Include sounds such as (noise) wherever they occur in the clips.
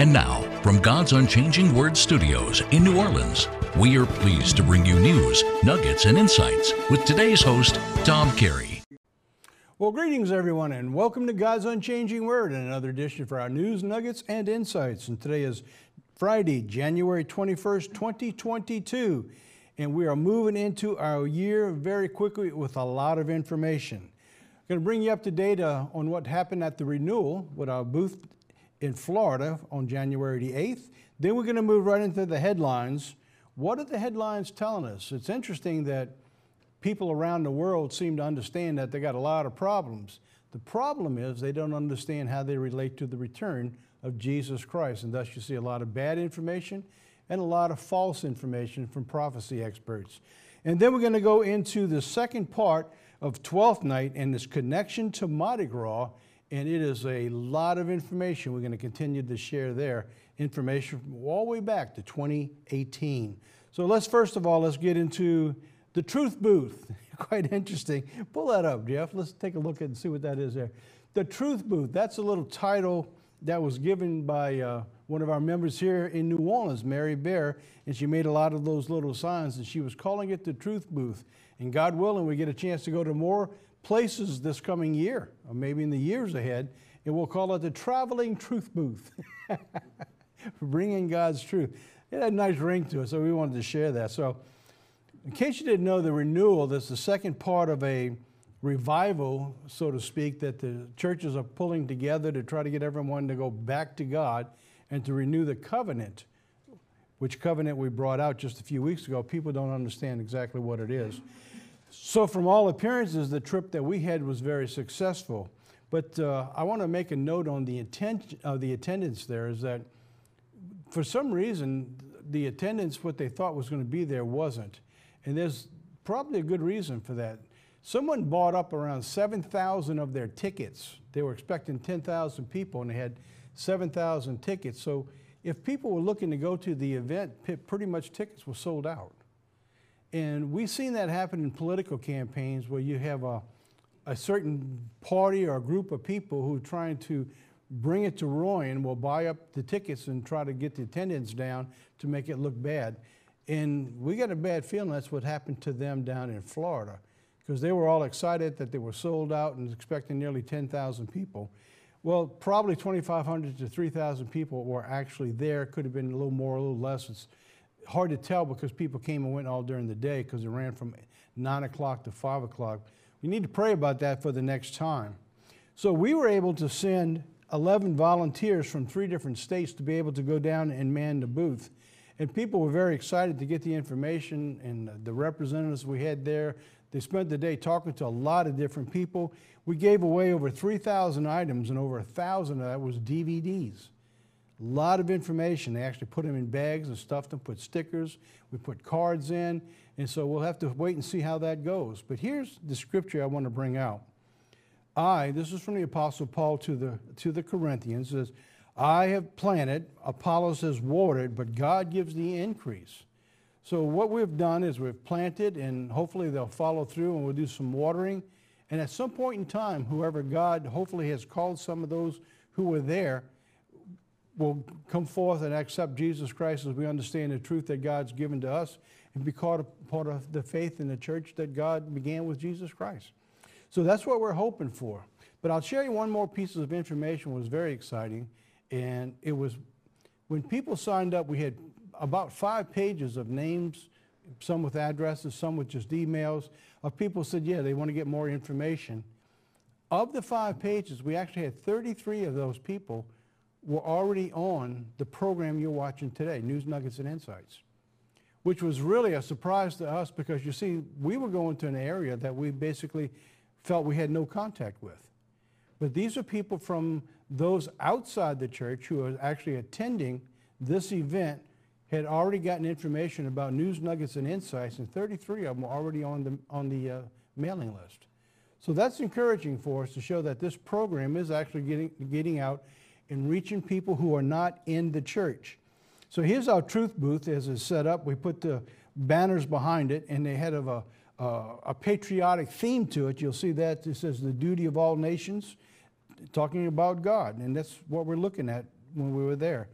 And now, from God's Unchanging Word Studios in New Orleans, we are pleased to bring you news, nuggets, and insights with today's host, Tom Kerry. Well, greetings, everyone, and welcome to God's Unchanging Word another edition for our news, nuggets, and insights. And today is Friday, January 21st, 2022, and we are moving into our year very quickly with a lot of information. I'm going to bring you up to date uh, on what happened at the renewal with our booth in Florida on January the 8th. Then we're going to move right into the headlines. What are the headlines telling us? It's interesting that people around the world seem to understand that they got a lot of problems. The problem is they don't understand how they relate to the return of Jesus Christ. And thus you see a lot of bad information and a lot of false information from prophecy experts. And then we're going to go into the second part of Twelfth Night and this connection to Mardi Gras and it is a lot of information we're going to continue to share there. Information all the way back to 2018. So let's first of all, let's get into the truth booth. (laughs) Quite interesting. Pull that up, Jeff. Let's take a look at and see what that is there. The truth booth, that's a little title that was given by uh, one of our members here in New Orleans, Mary Bear, and she made a lot of those little signs, and she was calling it the truth booth. And God willing, we get a chance to go to more places this coming year, or maybe in the years ahead, and we'll call it the Traveling Truth Booth. (laughs) Bringing God's truth. It had a nice ring to it, so we wanted to share that. So, in case you didn't know, the renewal, that's the second part of a revival, so to speak, that the churches are pulling together to try to get everyone to go back to God and to renew the covenant, which covenant we brought out just a few weeks ago. People don't understand exactly what it is. So, from all appearances, the trip that we had was very successful. But uh, I want to make a note on the, intent, uh, the attendance there is that for some reason, the attendance, what they thought was going to be there, wasn't. And there's probably a good reason for that. Someone bought up around 7,000 of their tickets. They were expecting 10,000 people and they had 7,000 tickets. So if people were looking to go to the event, pretty much tickets were sold out. And we've seen that happen in political campaigns where you have a, a certain party or group of people who are trying to bring it to ruin will buy up the tickets and try to get the attendance down to make it look bad. And we got a bad feeling that's what happened to them down in Florida because they were all excited that they were sold out and expecting nearly 10,000 people. Well, probably 2,500 to 3,000 people were actually there. Could have been a little more, a little less. It's, hard to tell because people came and went all during the day because it ran from 9 o'clock to 5 o'clock. We need to pray about that for the next time. So we were able to send 11 volunteers from three different states to be able to go down and man the booth. And people were very excited to get the information and the representatives we had there. They spent the day talking to a lot of different people. We gave away over 3,000 items and over 1,000 of that was DVDs. A lot of information. They actually put them in bags and stuffed them, put stickers, we put cards in, and so we'll have to wait and see how that goes. But here's the scripture I want to bring out. I, this is from the Apostle Paul to the, to the Corinthians, says, I have planted, Apollos has watered, but God gives the increase. So what we've done is we've planted, and hopefully they'll follow through, and we'll do some watering. And at some point in time, whoever God hopefully has called some of those who were there, will come forth and accept Jesus Christ as we understand the truth that God's given to us and be part of the faith in the church that God began with Jesus Christ. So that's what we're hoping for. But I'll share you one more piece of information was very exciting. And it was when people signed up, we had about five pages of names, some with addresses, some with just emails, of people said, yeah, they want to get more information. Of the five pages, we actually had 33 of those people were already on the program you're watching today, News Nuggets and Insights, which was really a surprise to us because you see, we were going to an area that we basically felt we had no contact with. But these are people from those outside the church who are actually attending this event had already gotten information about news nuggets and insights, and 33 of them were already on the, on the uh, mailing list. So that's encouraging for us to show that this program is actually getting, getting out in reaching people who are not in the church. So here's our truth booth as it's set up. We put the banners behind it, and they had a, a, a patriotic theme to it. You'll see that it says the duty of all nations, talking about God, and that's what we're looking at when we were there.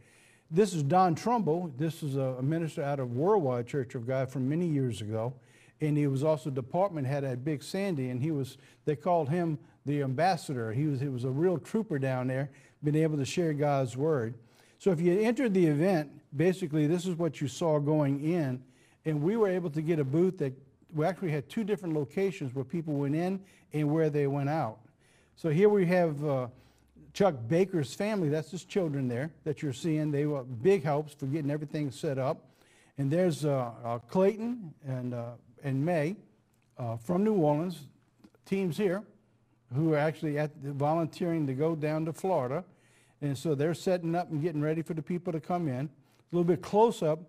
this is Don Trumbull. This is a minister out of Worldwide Church of God from many years ago. And he was also department head at Big Sandy, and he was, they called him the ambassador. He was, he was a real trooper down there, being able to share God's word. So if you entered the event, basically this is what you saw going in, and we were able to get a booth that we actually had two different locations where people went in and where they went out. So here we have uh, Chuck Baker's family, that's his children there that you're seeing. They were big helps for getting everything set up. And there's uh, uh, Clayton and, uh, and May uh, from New Orleans, teams here, who are actually at, volunteering to go down to Florida. And so they're setting up and getting ready for the people to come in. A little bit close up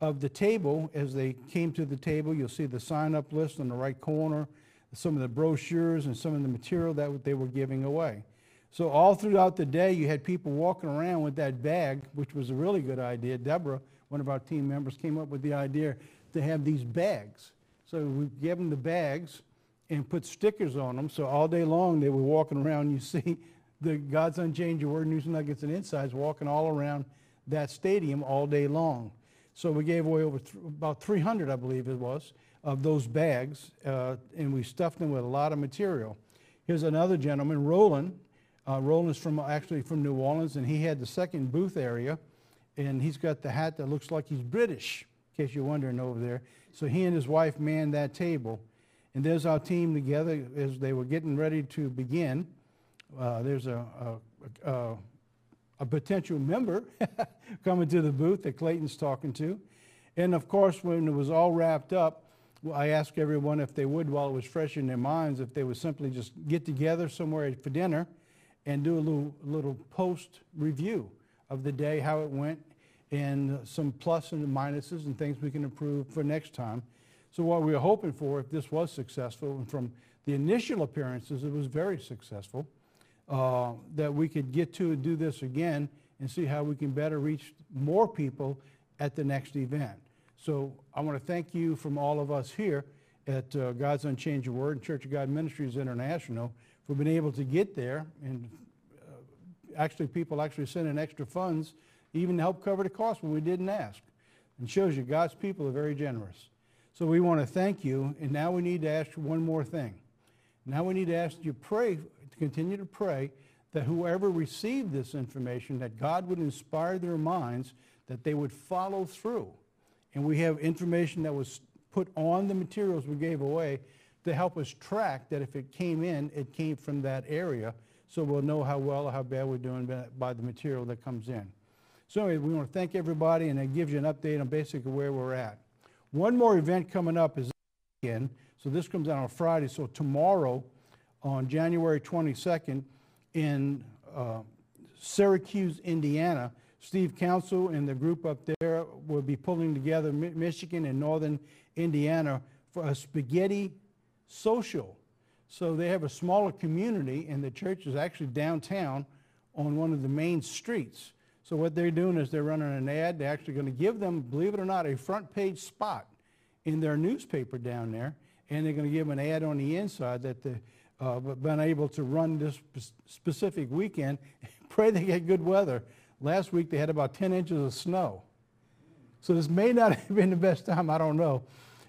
of the table as they came to the table. You'll see the sign up list on the right corner, some of the brochures and some of the material that they were giving away. So all throughout the day, you had people walking around with that bag, which was a really good idea. Deborah, one of our team members, came up with the idea to have these bags. So we gave them the bags and put stickers on them. So all day long, they were walking around. You see the God's Unchanging Word News Nuggets and Insights walking all around that stadium all day long. So we gave away over th- about 300, I believe it was, of those bags, uh, and we stuffed them with a lot of material. Here's another gentleman, Roland. Uh, Roland's from actually from New Orleans, and he had the second booth area, and he's got the hat that looks like he's British, in case you're wondering over there. So he and his wife manned that table, and there's our team together as they were getting ready to begin. Uh, there's a, a, a, a potential member (laughs) coming to the booth that Clayton's talking to, and of course, when it was all wrapped up, I asked everyone if they would, while it was fresh in their minds, if they would simply just get together somewhere for dinner and do a little, little post review of the day, how it went, and some plus and minuses and things we can improve for next time. So what we were hoping for, if this was successful, and from the initial appearances, it was very successful, uh, that we could get to and do this again and see how we can better reach more people at the next event. So I want to thank you from all of us here at uh, God's Unchanging Word and Church of God Ministries International for being able to get there. And uh, actually, people actually sent in extra funds even to help cover the cost when we didn't ask. And shows you God's people are very generous. So we want to thank you. And now we need to ask you one more thing. Now we need to ask you pray, to continue to pray that whoever received this information, that God would inspire their minds, that they would follow through and we have information that was put on the materials we gave away to help us track that if it came in, it came from that area. So we'll know how well or how bad we're doing by the material that comes in. So anyway, we want to thank everybody and it gives you an update on basically where we're at. One more event coming up is again. So this comes out on Friday. So tomorrow, on January 22nd, in uh, Syracuse, Indiana, Steve Council and the group up there will be pulling together Michigan and Northern Indiana for a spaghetti social. So they have a smaller community, and the church is actually downtown on one of the main streets. So what they're doing is they're running an ad. They're actually going to give them, believe it or not, a front page spot in their newspaper down there, and they're going to give them an ad on the inside that the uh, been able to run this specific weekend. (laughs) Pray they get good weather Last week they had about 10 inches of snow. So this may not (laughs) have been the best time, I don't know.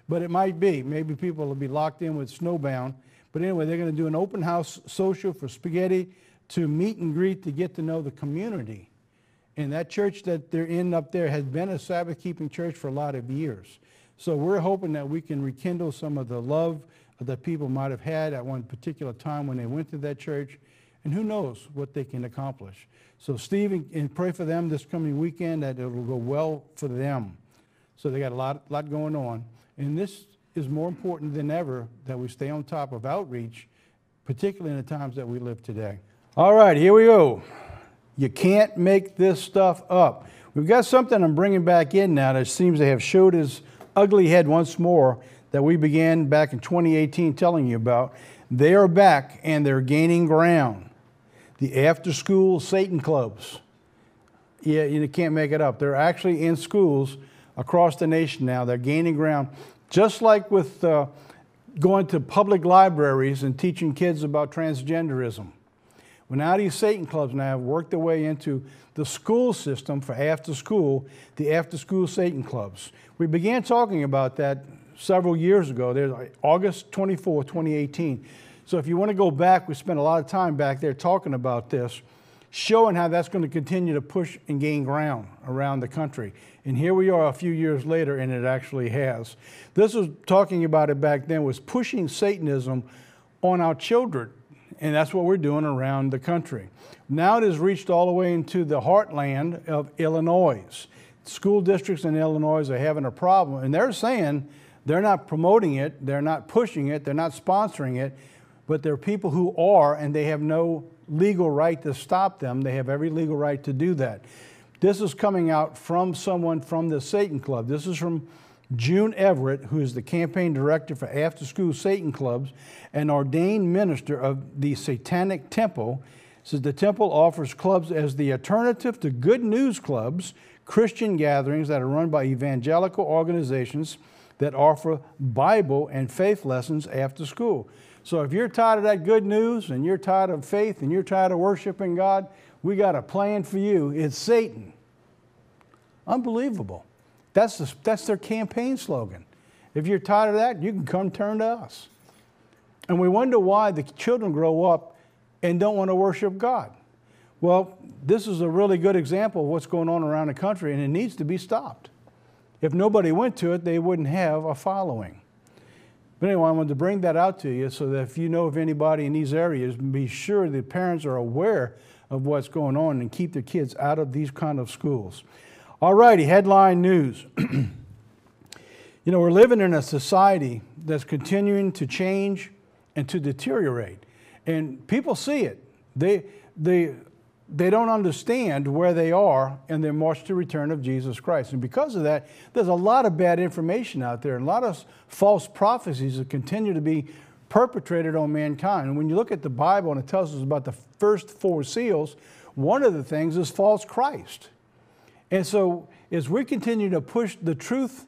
But it might be. Maybe people will be locked in with snowbound. But anyway, they're going to do an open house social for spaghetti to meet and greet to get to know the community. And that church that they're in up there has been a Sabbath keeping church for a lot of years. So we're hoping that we can rekindle some of the love that people might have had at one particular time when they went to that church. And who knows what they can accomplish. So Steve, and pray for them this coming weekend that it will go well for them. So they got a lot, lot going on. And this is more important than ever that we stay on top of outreach, particularly in the times that we live today. All right, here we go. You can't make this stuff up. We've got something I'm bringing back in now that seems to have showed his ugly head once more that we began back in 2018 telling you about. They are back and they're gaining ground the after school Satan clubs. Yeah, you can't make it up. They're actually in schools across the nation now. They're gaining ground. Just like with uh, going to public libraries and teaching kids about transgenderism. Well, now these Satan clubs now have worked their way into the school system for after school, the after school Satan clubs. We began talking about that several years ago. There's August 24, 2018. So if you want to go back, we spent a lot of time back there talking about this, showing how that's going to continue to push and gain ground around the country. And here we are a few years later, and it actually has. This was talking about it back then, was pushing Satanism on our children. And that's what we're doing around the country. Now it has reached all the way into the heartland of Illinois. School districts in Illinois are having a problem, and they're saying they're not promoting it, they're not pushing it, they're not sponsoring it but there are people who are, and they have no legal right to stop them. They have every legal right to do that. This is coming out from someone from the Satan Club. This is from June Everett, who is the campaign director for After School Satan Clubs, an ordained minister of the Satanic Temple. Says the temple offers clubs as the alternative to good news clubs, Christian gatherings that are run by evangelical organizations that offer Bible and faith lessons after school. So if you're tired of that good news and you're tired of faith and you're tired of worshiping God, we got a plan for you. It's Satan. Unbelievable. That's, the, that's their campaign slogan. If you're tired of that, you can come turn to us. And we wonder why the children grow up and don't want to worship God. Well, this is a really good example of what's going on around the country, and it needs to be stopped. If nobody went to it, they wouldn't have a following. But anyway, I wanted to bring that out to you so that if you know of anybody in these areas, be sure the parents are aware of what's going on and keep their kids out of these kind of schools. All righty, headline news. (clears throat) you know, we're living in a society that's continuing to change and to deteriorate. And people see it. They, they, they don't understand where they are in their march to return of Jesus Christ. And because of that, there's a lot of bad information out there and a lot of false prophecies that continue to be perpetrated on mankind. And when you look at the Bible and it tells us about the first four seals, one of the things is false Christ. And so as we continue to push the truth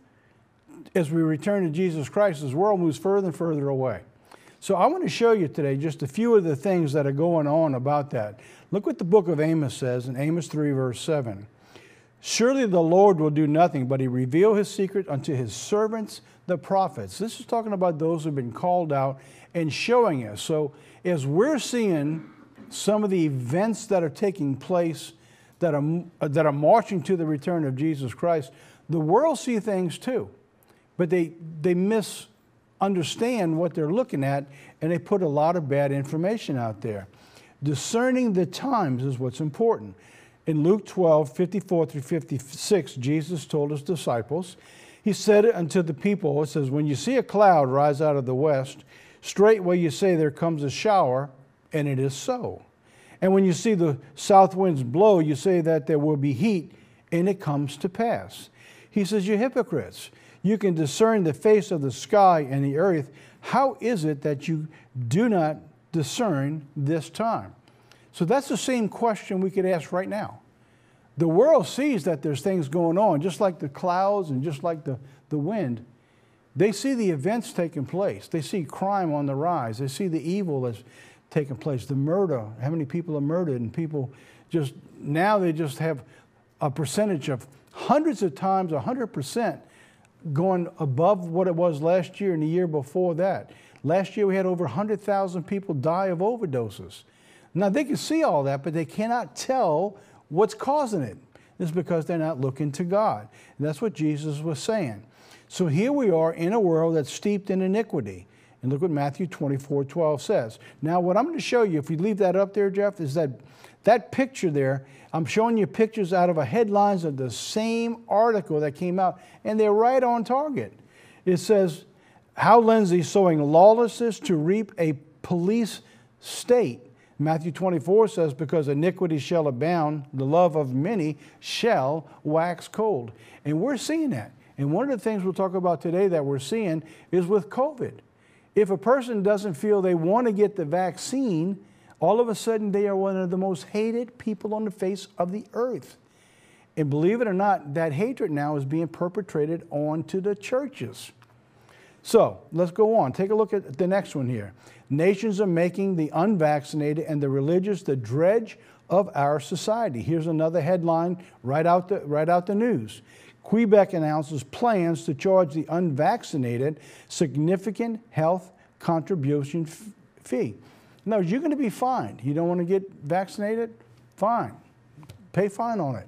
as we return to Jesus Christ, this world moves further and further away. So I want to show you today just a few of the things that are going on about that. Look what the book of Amos says in Amos 3, verse 7. Surely the Lord will do nothing, but he reveal his secret unto his servants, the prophets. This is talking about those who've been called out and showing us. So as we're seeing some of the events that are taking place that are, that are marching to the return of Jesus Christ, the world see things too, but they, they miss understand what they're looking at, and they put a lot of bad information out there. Discerning the times is what's important. In Luke 12, 54 through 56, Jesus told his disciples, He said unto the people, It says, When you see a cloud rise out of the west, straightway you say, There comes a shower, and it is so. And when you see the south winds blow, you say that there will be heat, and it comes to pass. He says, You hypocrites, you can discern the face of the sky and the earth. How is it that you do not discern this time? So that's the same question we could ask right now. The world sees that there's things going on, just like the clouds and just like the, the wind. They see the events taking place. They see crime on the rise. They see the evil that's taking place, the murder, how many people are murdered, and people just now they just have a percentage of hundreds of times, 100% going above what it was last year and the year before that. Last year we had over 100,000 people die of overdoses. Now they can see all that, but they cannot tell what's causing it. It's because they're not looking to God. And that's what Jesus was saying. So here we are in a world that's steeped in iniquity. And look what Matthew 24, 12 says. Now, what I'm going to show you, if you leave that up there, Jeff, is that that picture there, I'm showing you pictures out of a headlines of the same article that came out, and they're right on target. It says, How Lindsay sowing lawlessness to reap a police state. Matthew 24 says, Because iniquity shall abound, the love of many shall wax cold. And we're seeing that. And one of the things we'll talk about today that we're seeing is with COVID. If a person doesn't feel they want to get the vaccine, all of a sudden they are one of the most hated people on the face of the earth. And believe it or not, that hatred now is being perpetrated onto the churches. So let's go on. Take a look at the next one here. Nations are making the unvaccinated and the religious the dredge of our society. Here's another headline right out the, right out the news. Quebec announces plans to charge the unvaccinated significant health contribution fee. No, you're going to be fined. You don't want to get vaccinated? Fine. Pay fine on it.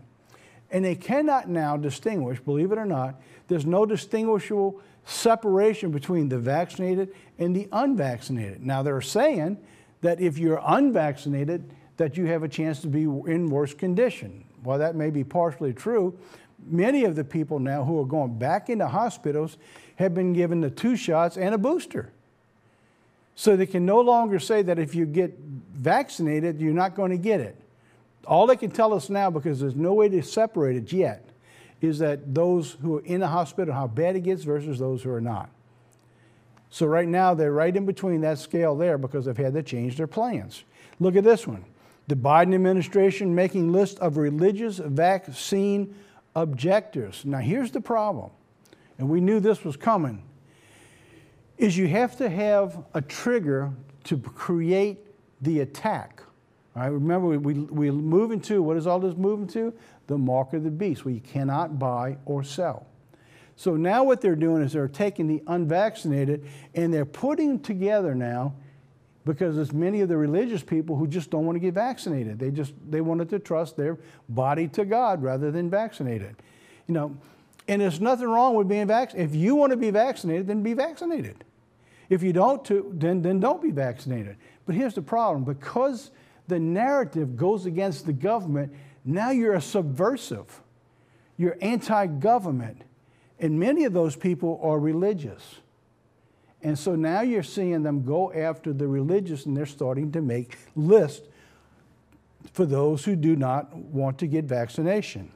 And they cannot now distinguish, believe it or not, there's no distinguishable separation between the vaccinated and the unvaccinated. Now they're saying that if you're unvaccinated, that you have a chance to be in worse condition. While that may be partially true, many of the people now who are going back into hospitals have been given the two shots and a booster. So they can no longer say that if you get vaccinated, you're not going to get it. All they can tell us now, because there's no way to separate it yet, is that those who are in the hospital, how bad it gets versus those who are not. So right now, they're right in between that scale there because they've had to change their plans. Look at this one. The Biden administration making list of religious vaccine objectors. Now here's the problem, and we knew this was coming, is you have to have a trigger to create the attack. All right, remember, we, we, we move into, what is all this moving to? The mark of the beast, where you cannot buy or sell. So now what they're doing is they're taking the unvaccinated and they're putting together now, because there's many of the religious people who just don't want to get vaccinated. They just, they wanted to trust their body to God rather than vaccinated. You know, and there's nothing wrong with being vaccinated. If you want to be vaccinated, then be vaccinated. If you don't, to, then, then don't be vaccinated. But here's the problem because the narrative goes against the government, now you're a subversive. You're anti government. And many of those people are religious. And so now you're seeing them go after the religious and they're starting to make lists for those who do not want to get vaccination.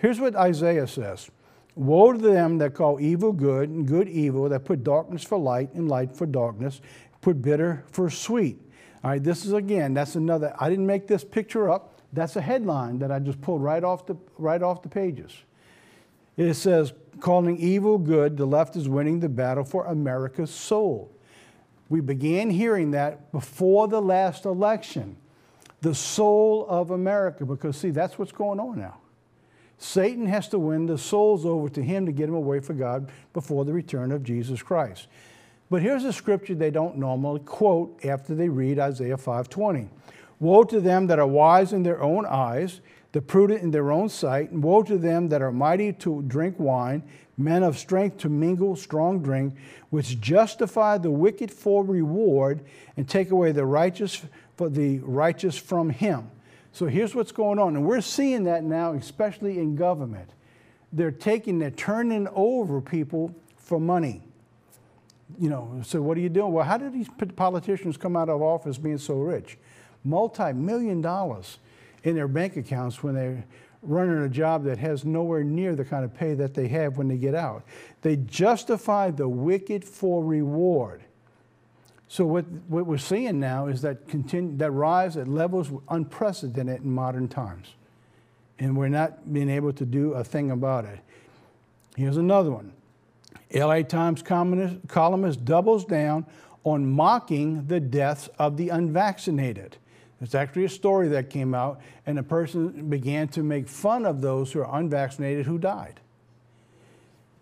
Here's what Isaiah says Woe to them that call evil good and good evil, that put darkness for light and light for darkness, put bitter for sweet. All right, this is again, that's another, I didn't make this picture up. That's a headline that I just pulled right off the, right off the pages. It says, calling evil good, the left is winning the battle for America's soul. We began hearing that before the last election. The soul of America, because see, that's what's going on now. Satan has to win the souls over to him to get them away from God before the return of Jesus Christ. But here's a scripture they don't normally quote after they read Isaiah 5:20. Woe to them that are wise in their own eyes, the prudent in their own sight, and woe to them that are mighty to drink wine, men of strength to mingle strong drink, which justify the wicked for reward and take away the righteous for the righteous from him. So here's what's going on, and we're seeing that now, especially in government. They're taking, they're turning over people for money you know, so what are you doing? Well, how did these politicians come out of office being so rich? Multi-million dollars in their bank accounts when they're running a job that has nowhere near the kind of pay that they have when they get out. They justify the wicked for reward. So what, what we're seeing now is that continue, that rise at levels unprecedented in modern times. And we're not being able to do a thing about it. Here's another one. LA Times columnist doubles down on mocking the deaths of the unvaccinated. It's actually a story that came out, and a person began to make fun of those who are unvaccinated who died.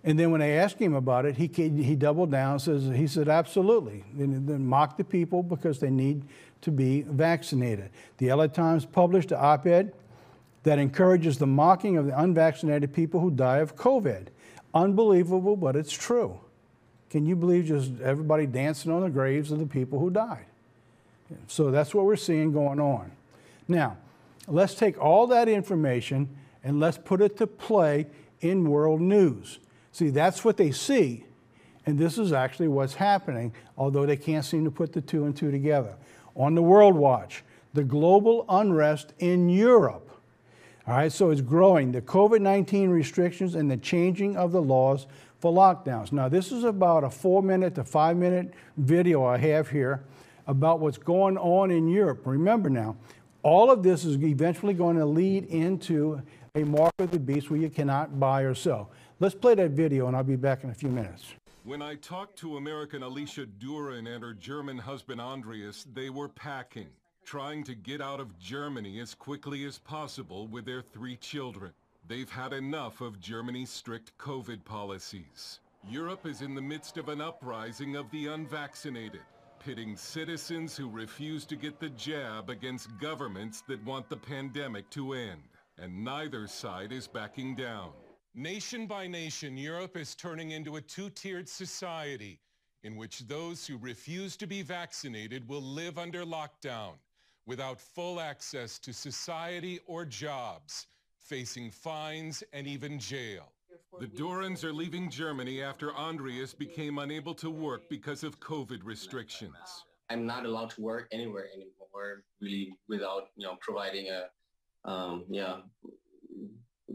And then when they asked him about it, he, he doubled down says, he said, absolutely. Then mock the people because they need to be vaccinated. The LA Times published an op ed that encourages the mocking of the unvaccinated people who die of COVID. Unbelievable, but it's true. Can you believe just everybody dancing on the graves of the people who died? So that's what we're seeing going on. Now, let's take all that information and let's put it to play in world news. See, that's what they see, and this is actually what's happening, although they can't seem to put the two and two together. On the World Watch, the global unrest in Europe all right, so it's growing. The COVID 19 restrictions and the changing of the laws for lockdowns. Now, this is about a four minute to five minute video I have here about what's going on in Europe. Remember now, all of this is eventually going to lead into a mark of the beast where you cannot buy or sell. Let's play that video and I'll be back in a few minutes. When I talked to American Alicia Duran and her German husband Andreas, they were packing, trying to get out of Germany as quickly as possible with their three children. They've had enough of Germany's strict COVID policies. Europe is in the midst of an uprising of the unvaccinated, pitting citizens who refuse to get the jab against governments that want the pandemic to end. And neither side is backing down. Nation by nation, Europe is turning into a two-tiered society in which those who refuse to be vaccinated will live under lockdown without full access to society or jobs, facing fines and even jail. The Durans are leaving Germany after Andreas became unable to work because of COVID restrictions. I'm not allowed to work anywhere anymore, really, without you know providing a um, yeah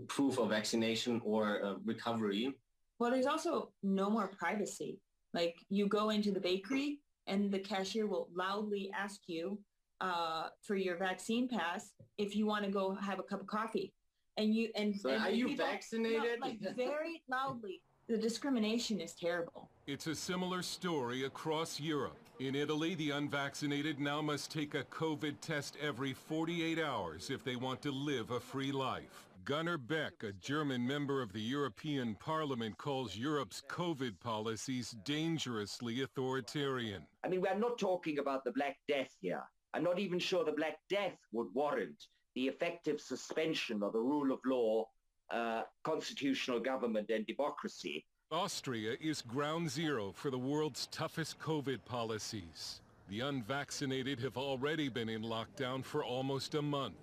proof of vaccination or uh, recovery. Well, there's also no more privacy. Like you go into the bakery and the cashier will loudly ask you uh, for your vaccine pass if you want to go have a cup of coffee. And you and, so and are you vaccinated? No, like (laughs) very loudly. The discrimination is terrible. It's a similar story across Europe. In Italy, the unvaccinated now must take a COVID test every 48 hours if they want to live a free life. Gunnar Beck, a German member of the European Parliament, calls Europe's COVID policies dangerously authoritarian. I mean, we're not talking about the Black Death here. I'm not even sure the Black Death would warrant the effective suspension of the rule of law, uh, constitutional government and democracy. Austria is ground zero for the world's toughest COVID policies. The unvaccinated have already been in lockdown for almost a month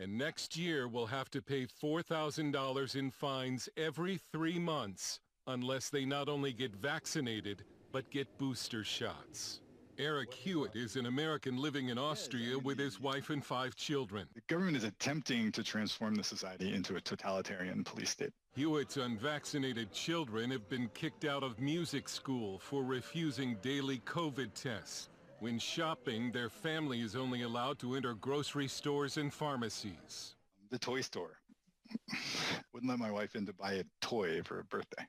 and next year will have to pay $4,000 in fines every three months unless they not only get vaccinated, but get booster shots. Eric Hewitt is an American living in Austria with his wife and five children. The government is attempting to transform the society into a totalitarian police state. Hewitt's unvaccinated children have been kicked out of music school for refusing daily COVID tests. When shopping, their family is only allowed to enter grocery stores and pharmacies. The toy store. (laughs) Wouldn't let my wife in to buy a toy for a birthday.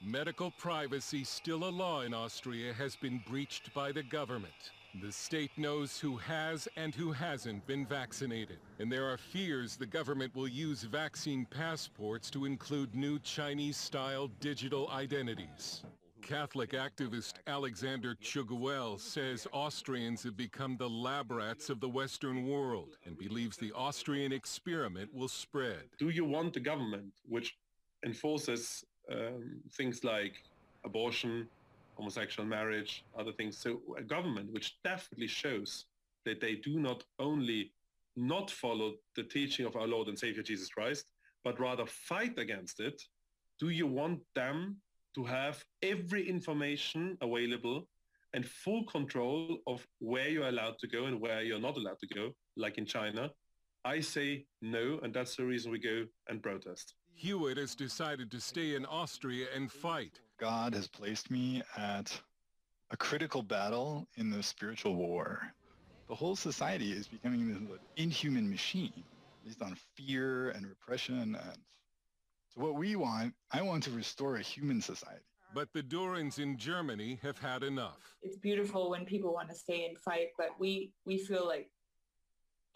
Medical privacy, still a law in Austria, has been breached by the government. The state knows who has and who hasn't been vaccinated. And there are fears the government will use vaccine passports to include new Chinese-style digital identities. Catholic activist Alexander Tschugguel says Austrians have become the lab rats of the Western world and believes the Austrian experiment will spread. Do you want a government which enforces um, things like abortion, homosexual marriage, other things? So a government which definitely shows that they do not only not follow the teaching of our Lord and Savior Jesus Christ, but rather fight against it. Do you want them to have every information available and full control of where you're allowed to go and where you're not allowed to go, like in China. I say no, and that's the reason we go and protest. Hewitt has decided to stay in Austria and fight. God has placed me at a critical battle in the spiritual war. The whole society is becoming this inhuman machine based on fear and repression and so what we want, I want to restore a human society. But the Durans in Germany have had enough. It's beautiful when people want to stay and fight, but we, we feel like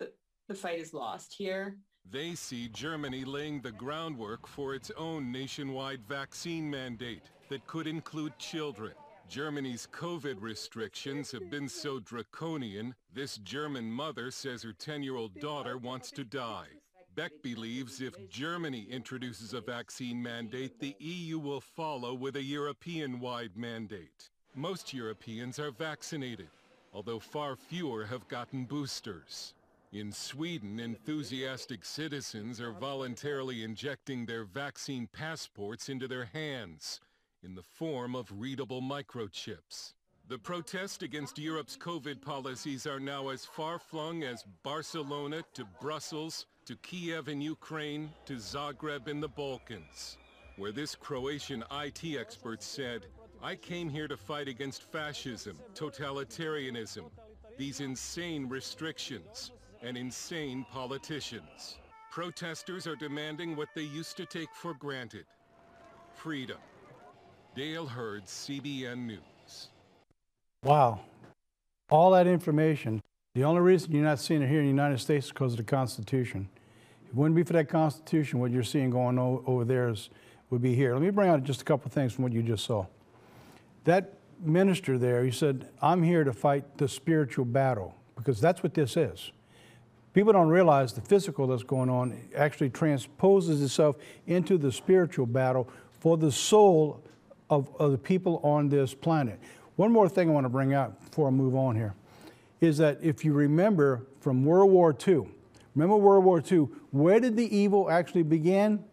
the, the fight is lost here. They see Germany laying the groundwork for its own nationwide vaccine mandate that could include children. Germany's COVID restrictions have been so draconian, this German mother says her 10-year-old daughter wants to die. Beck believes if Germany introduces a vaccine mandate, the EU will follow with a European-wide mandate. Most Europeans are vaccinated, although far fewer have gotten boosters. In Sweden, enthusiastic citizens are voluntarily injecting their vaccine passports into their hands in the form of readable microchips. The protests against Europe's COVID policies are now as far-flung as Barcelona to Brussels to Kiev in Ukraine to Zagreb in the Balkans, where this Croatian IT expert said, I came here to fight against fascism, totalitarianism, these insane restrictions, and insane politicians. Protesters are demanding what they used to take for granted, freedom. Dale Hurd, CBN News. Wow. All that information. The only reason you're not seeing it here in the United States is because of the Constitution. If it wouldn't be for that Constitution, what you're seeing going over there is, would be here. Let me bring out just a couple things from what you just saw. That minister there, he said, I'm here to fight the spiritual battle because that's what this is. People don't realize the physical that's going on actually transposes itself into the spiritual battle for the soul of, of the people on this planet. One more thing I want to bring out before I move on here is that if you remember from World War II, remember World War II, where did the evil actually begin?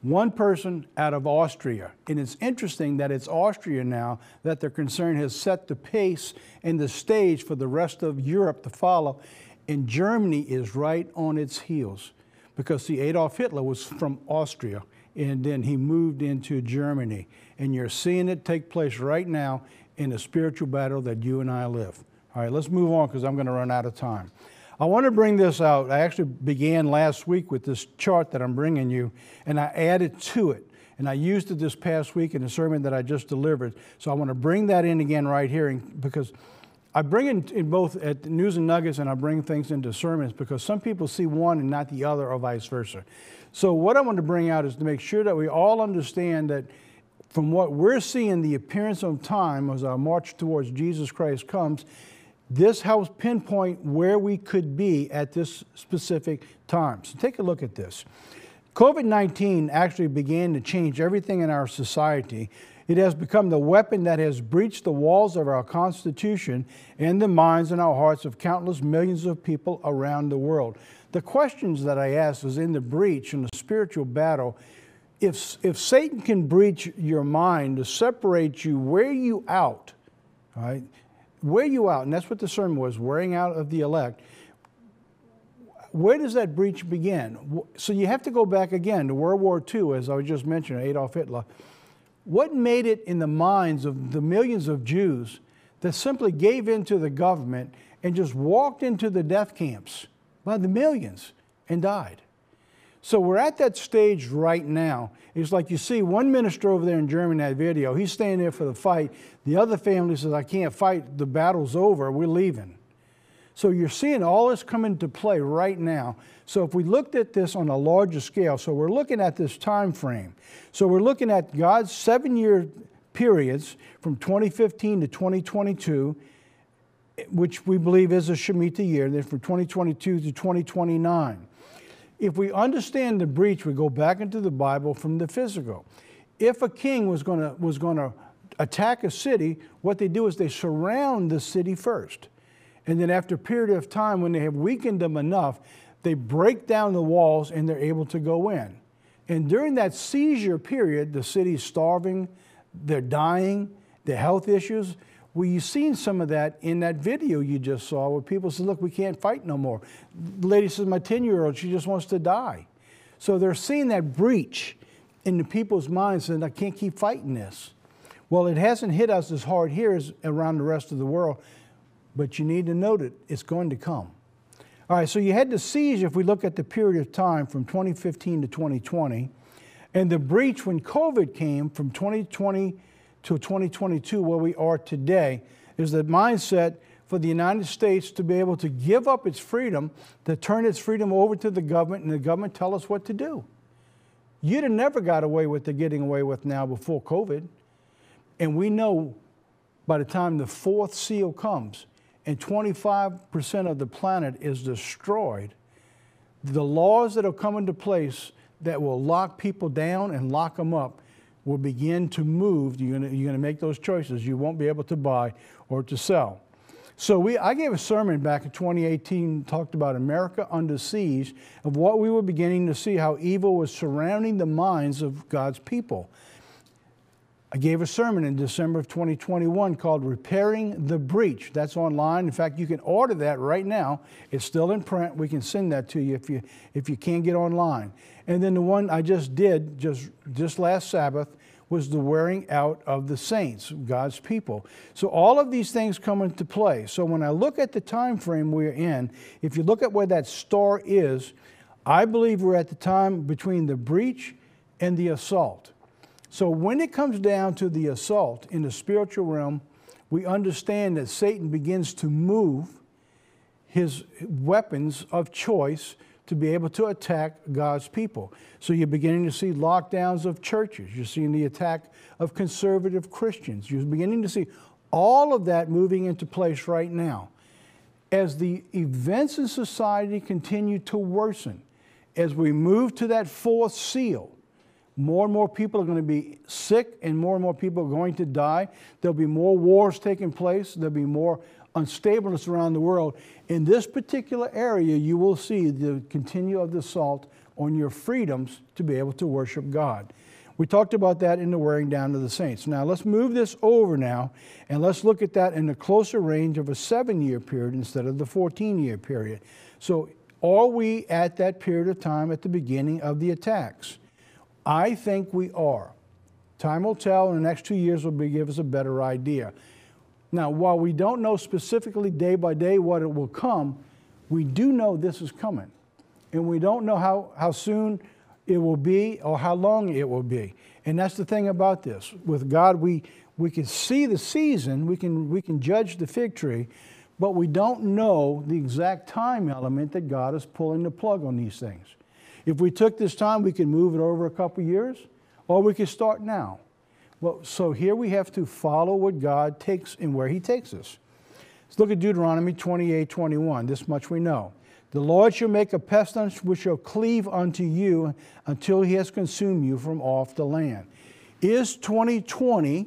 One person out of Austria. And it's interesting that it's Austria now that they're has set the pace and the stage for the rest of Europe to follow. And Germany is right on its heels because, see, Adolf Hitler was from Austria and then he moved into Germany. And you're seeing it take place right now in the spiritual battle that you and I live. All right, let's move on because I'm going to run out of time. I want to bring this out. I actually began last week with this chart that I'm bringing you, and I added to it. And I used it this past week in a sermon that I just delivered. So I want to bring that in again right here because I bring it in both at News and Nuggets and I bring things into sermons because some people see one and not the other or vice versa. So what I want to bring out is to make sure that we all understand that from what we're seeing, the appearance of time as our march towards Jesus Christ comes, this helps pinpoint where we could be at this specific time. So take a look at this. COVID 19 actually began to change everything in our society. It has become the weapon that has breached the walls of our Constitution and the minds and our hearts of countless millions of people around the world. The questions that I ask is in the breach, in the spiritual battle, if, if Satan can breach your mind to separate you, wear you out, right? Wear you out, and that's what the sermon was, wearing out of the elect. Where does that breach begin? So you have to go back again to World War II, as I was just mentioned, Adolf Hitler. What made it in the minds of the millions of Jews that simply gave in to the government and just walked into the death camps by the millions and died? So we're at that stage right now. It's like you see one minister over there in Germany that video, he's staying there for the fight. The other family says, I can't fight, the battle's over, we're leaving. So you're seeing all this come into play right now. So if we looked at this on a larger scale, so we're looking at this time frame. So we're looking at God's seven-year periods from 2015 to 2022, which we believe is a Shemitah year, then from 2022 to 2029 if we understand the breach, we go back into the Bible from the physical. If a king was going to was going to attack a city, what they do is they surround the city first. And then after a period of time, when they have weakened them enough, they break down the walls and they're able to go in. And during that seizure period, the city's starving, they're dying, the health issues, well, you've seen some of that in that video you just saw where people said, look, we can't fight no more. The lady says, my 10-year-old, she just wants to die. So they're seeing that breach in the people's minds and I can't keep fighting this. Well, it hasn't hit us as hard here as around the rest of the world, but you need to note it, it's going to come. All right, so you had the siege if we look at the period of time from 2015 to 2020, and the breach when COVID came from 2020 to 2022, where we are today, is the mindset for the United States to be able to give up its freedom, to turn its freedom over to the government, and the government tell us what to do. You'd have never got away with the getting away with now before COVID. And we know by the time the fourth seal comes and 25% of the planet is destroyed, the laws that will come into place that will lock people down and lock them up will begin to move. You're going to make those choices. You won't be able to buy or to sell. So we, I gave a sermon back in 2018, talked about America under siege, of what we were beginning to see, how evil was surrounding the minds of God's people. I gave a sermon in December of 2021 called Repairing the Breach. That's online. In fact, you can order that right now. It's still in print. We can send that to you if you, if you can't get online. And then the one I just did just, just last Sabbath was the wearing out of the saints, God's people. So all of these things come into play. So when I look at the time frame we're in, if you look at where that star is, I believe we're at the time between the breach and the assault. So when it comes down to the assault in the spiritual realm, we understand that Satan begins to move his weapons of choice to be able to attack God's people. So you're beginning to see lockdowns of churches. You're seeing the attack of conservative Christians. You're beginning to see all of that moving into place right now. As the events in society continue to worsen, as we move to that fourth seal, more and more people are going to be sick and more and more people are going to die. There'll be more wars taking place. There'll be more unstableness around the world. In this particular area, you will see the continue of the assault on your freedoms to be able to worship God. We talked about that in the wearing down of the saints. Now let's move this over now and let's look at that in the closer range of a seven year period instead of the 14 year period. So are we at that period of time at the beginning of the attacks? I think we are. Time will tell, and the next two years will be, give us a better idea. Now, while we don't know specifically day by day what it will come, we do know this is coming. And we don't know how, how soon it will be or how long it will be. And that's the thing about this. With God, we, we can see the season, we can, we can judge the fig tree, but we don't know the exact time element that God is pulling the plug on these things. If we took this time, we could move it over a couple years, or we could start now. Well, so here we have to follow what God takes and where He takes us. Let's look at Deuteronomy 28 21. This much we know. The Lord shall make a pestilence which shall cleave unto you until he has consumed you from off the land. Is 2020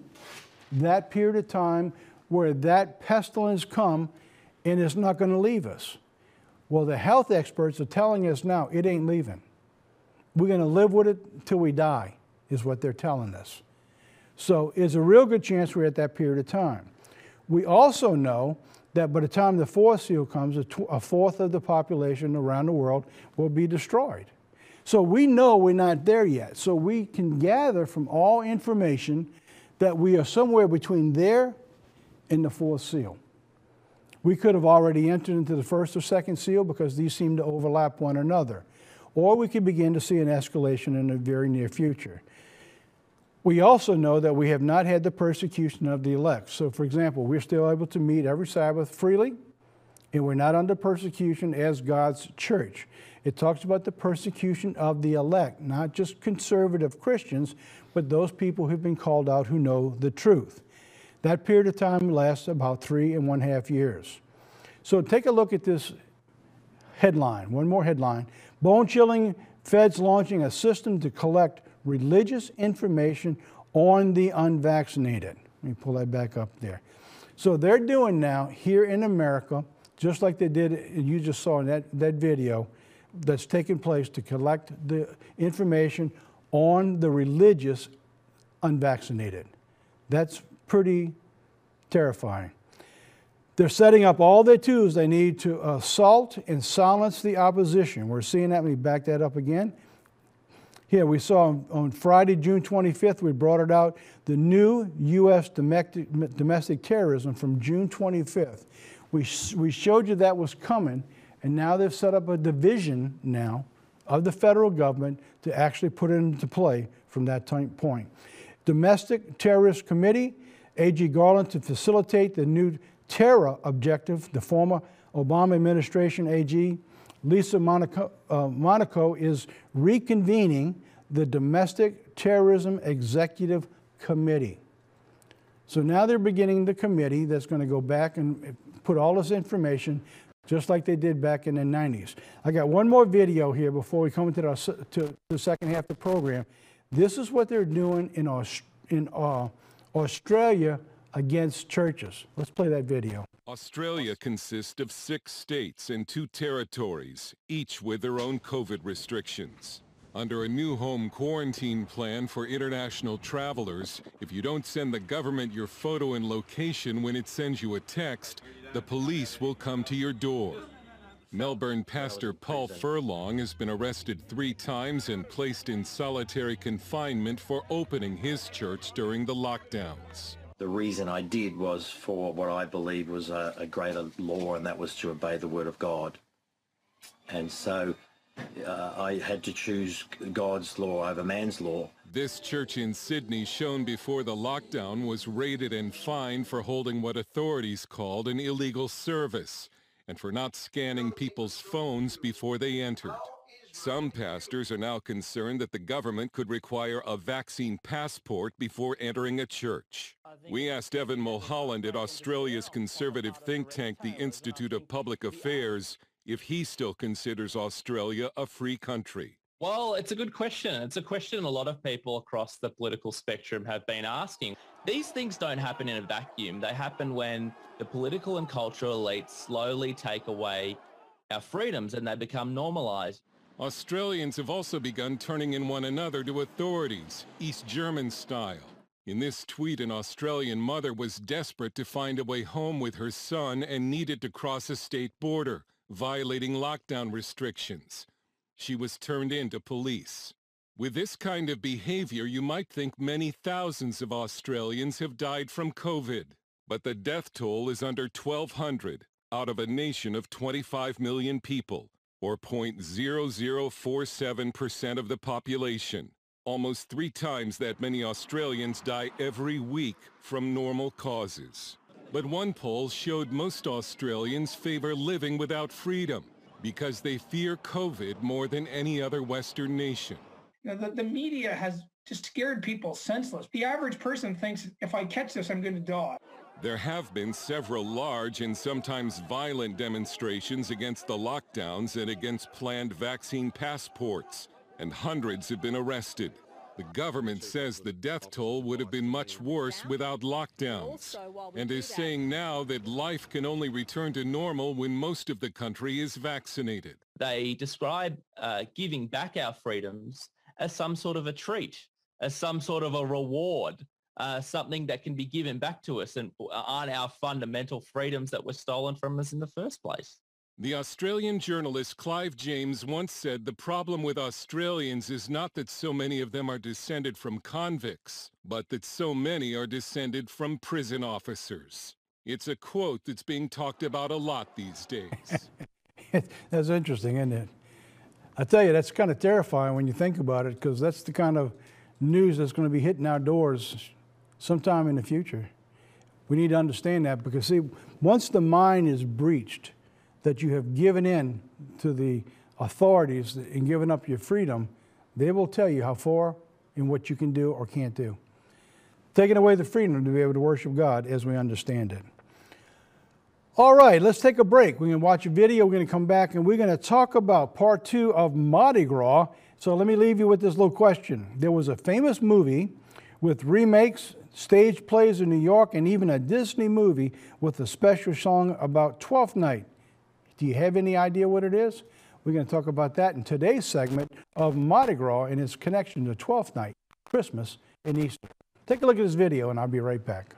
that period of time where that pestilence come and it's not going to leave us? Well, the health experts are telling us now it ain't leaving. We're going to live with it until we die, is what they're telling us. So it's a real good chance we're at that period of time. We also know that by the time the fourth seal comes, a, fourth of the population around the world will be destroyed. So we know we're not there yet. So we can gather from all information that we are somewhere between there and the fourth seal. We could have already entered into the first or second seal because these seem to overlap one another or we could begin to see an escalation in the very near future. We also know that we have not had the persecution of the elect. So, for example, we're still able to meet every Sabbath freely, and we're not under persecution as God's church. It talks about the persecution of the elect, not just conservative Christians, but those people who've been called out who know the truth. That period of time lasts about three and one half years. So take a look at this headline, one more headline. Bone chilling feds launching a system to collect religious information on the unvaccinated. Let me pull that back up there. So they're doing now here in America, just like they did, and you just saw in that, that video, that's taking place to collect the information on the religious unvaccinated. That's pretty terrifying. They're setting up all their tools they need to assault and silence the opposition. We're seeing that. Let me back that up again. Here, we saw on Friday, June 25th, we brought it out, the new U.S. domestic, domestic terrorism from June 25th. We, we showed you that was coming, and now they've set up a division now of the federal government to actually put it into play from that point. Domestic Terrorist Committee, A.G. Garland to facilitate the new terror objective, the former Obama administration AG, Lisa Monaco, uh, Monaco is reconvening the Domestic Terrorism Executive Committee. So now they're beginning the committee that's going to go back and put all this information just like they did back in the 90s. I got one more video here before we come into the, to the second half of the program. This is what they're doing in, Aust in uh, Australia against churches. Let's play that video. Australia consists of six states and two territories, each with their own COVID restrictions. Under a new home quarantine plan for international travelers, if you don't send the government your photo and location when it sends you a text, the police will come to your door. Melbourne pastor Paul Furlong has been arrested three times and placed in solitary confinement for opening his church during the lockdowns the reason I did was for what I believe was a, a, greater law, and that was to obey the word of God. And so uh, I had to choose God's law over man's law. This church in Sydney shown before the lockdown was raided and fined for holding what authorities called an illegal service and for not scanning people's phones before they entered. Some pastors are now concerned that the government could require a vaccine passport before entering a church. We asked Evan Mulholland at Australia's conservative think tank, the Institute of Public Affairs, if he still considers Australia a free country. Well, it's a good question. It's a question a lot of people across the political spectrum have been asking. These things don't happen in a vacuum. They happen when the political and cultural elites slowly take away our freedoms and they become normalized. Australians have also begun turning in one another to authorities, East German style. In this tweet, an Australian mother was desperate to find a way home with her son and needed to cross a state border, violating lockdown restrictions she was turned in to police. With this kind of behavior, you might think many thousands of Australians have died from COVID. But the death toll is under 1,200 out of a nation of 25 million people, or 0.0047% of the population. Almost three times that many Australians die every week from normal causes. But one poll showed most Australians favor living without freedom because they fear COVID more than any other Western nation. Know, the, the media has just scared people senseless. The average person thinks if I catch this, I'm going to die. There have been several large and sometimes violent demonstrations against the lockdowns and against planned vaccine passports, and hundreds have been arrested. The government says the death toll would have been much worse without lockdowns and is saying now that life can only return to normal when most of the country is vaccinated. They describe uh, giving back our freedoms as some sort of a treat, as some sort of a reward, uh, something that can be given back to us and aren't our fundamental freedoms that were stolen from us in the first place. The Australian journalist Clive James once said the problem with Australians is not that so many of them are descended from convicts, but that so many are descended from prison officers. It's a quote that's being talked about a lot these days. (laughs) that's interesting, isn't it? I tell you, that's kind of terrifying when you think about it, because that's the kind of news that's going to be hitting our doors sometime in the future. We need to understand that because, see, once the mind is breached, that you have given in to the authorities and given up your freedom, they will tell you how far and what you can do or can't do. Taking away the freedom to be able to worship God as we understand it. All right, let's take a break. We're going to watch a video. We're going to come back and we're going to talk about part two of Mardi Gras. So let me leave you with this little question. There was a famous movie with remakes, stage plays in New York, and even a Disney movie with a special song about Twelfth Night. Do you have any idea what it is? We're going to talk about that in today's segment of Mardi Gras and its connection to Twelfth Night, Christmas, and Easter. Take a look at this video and I'll be right back.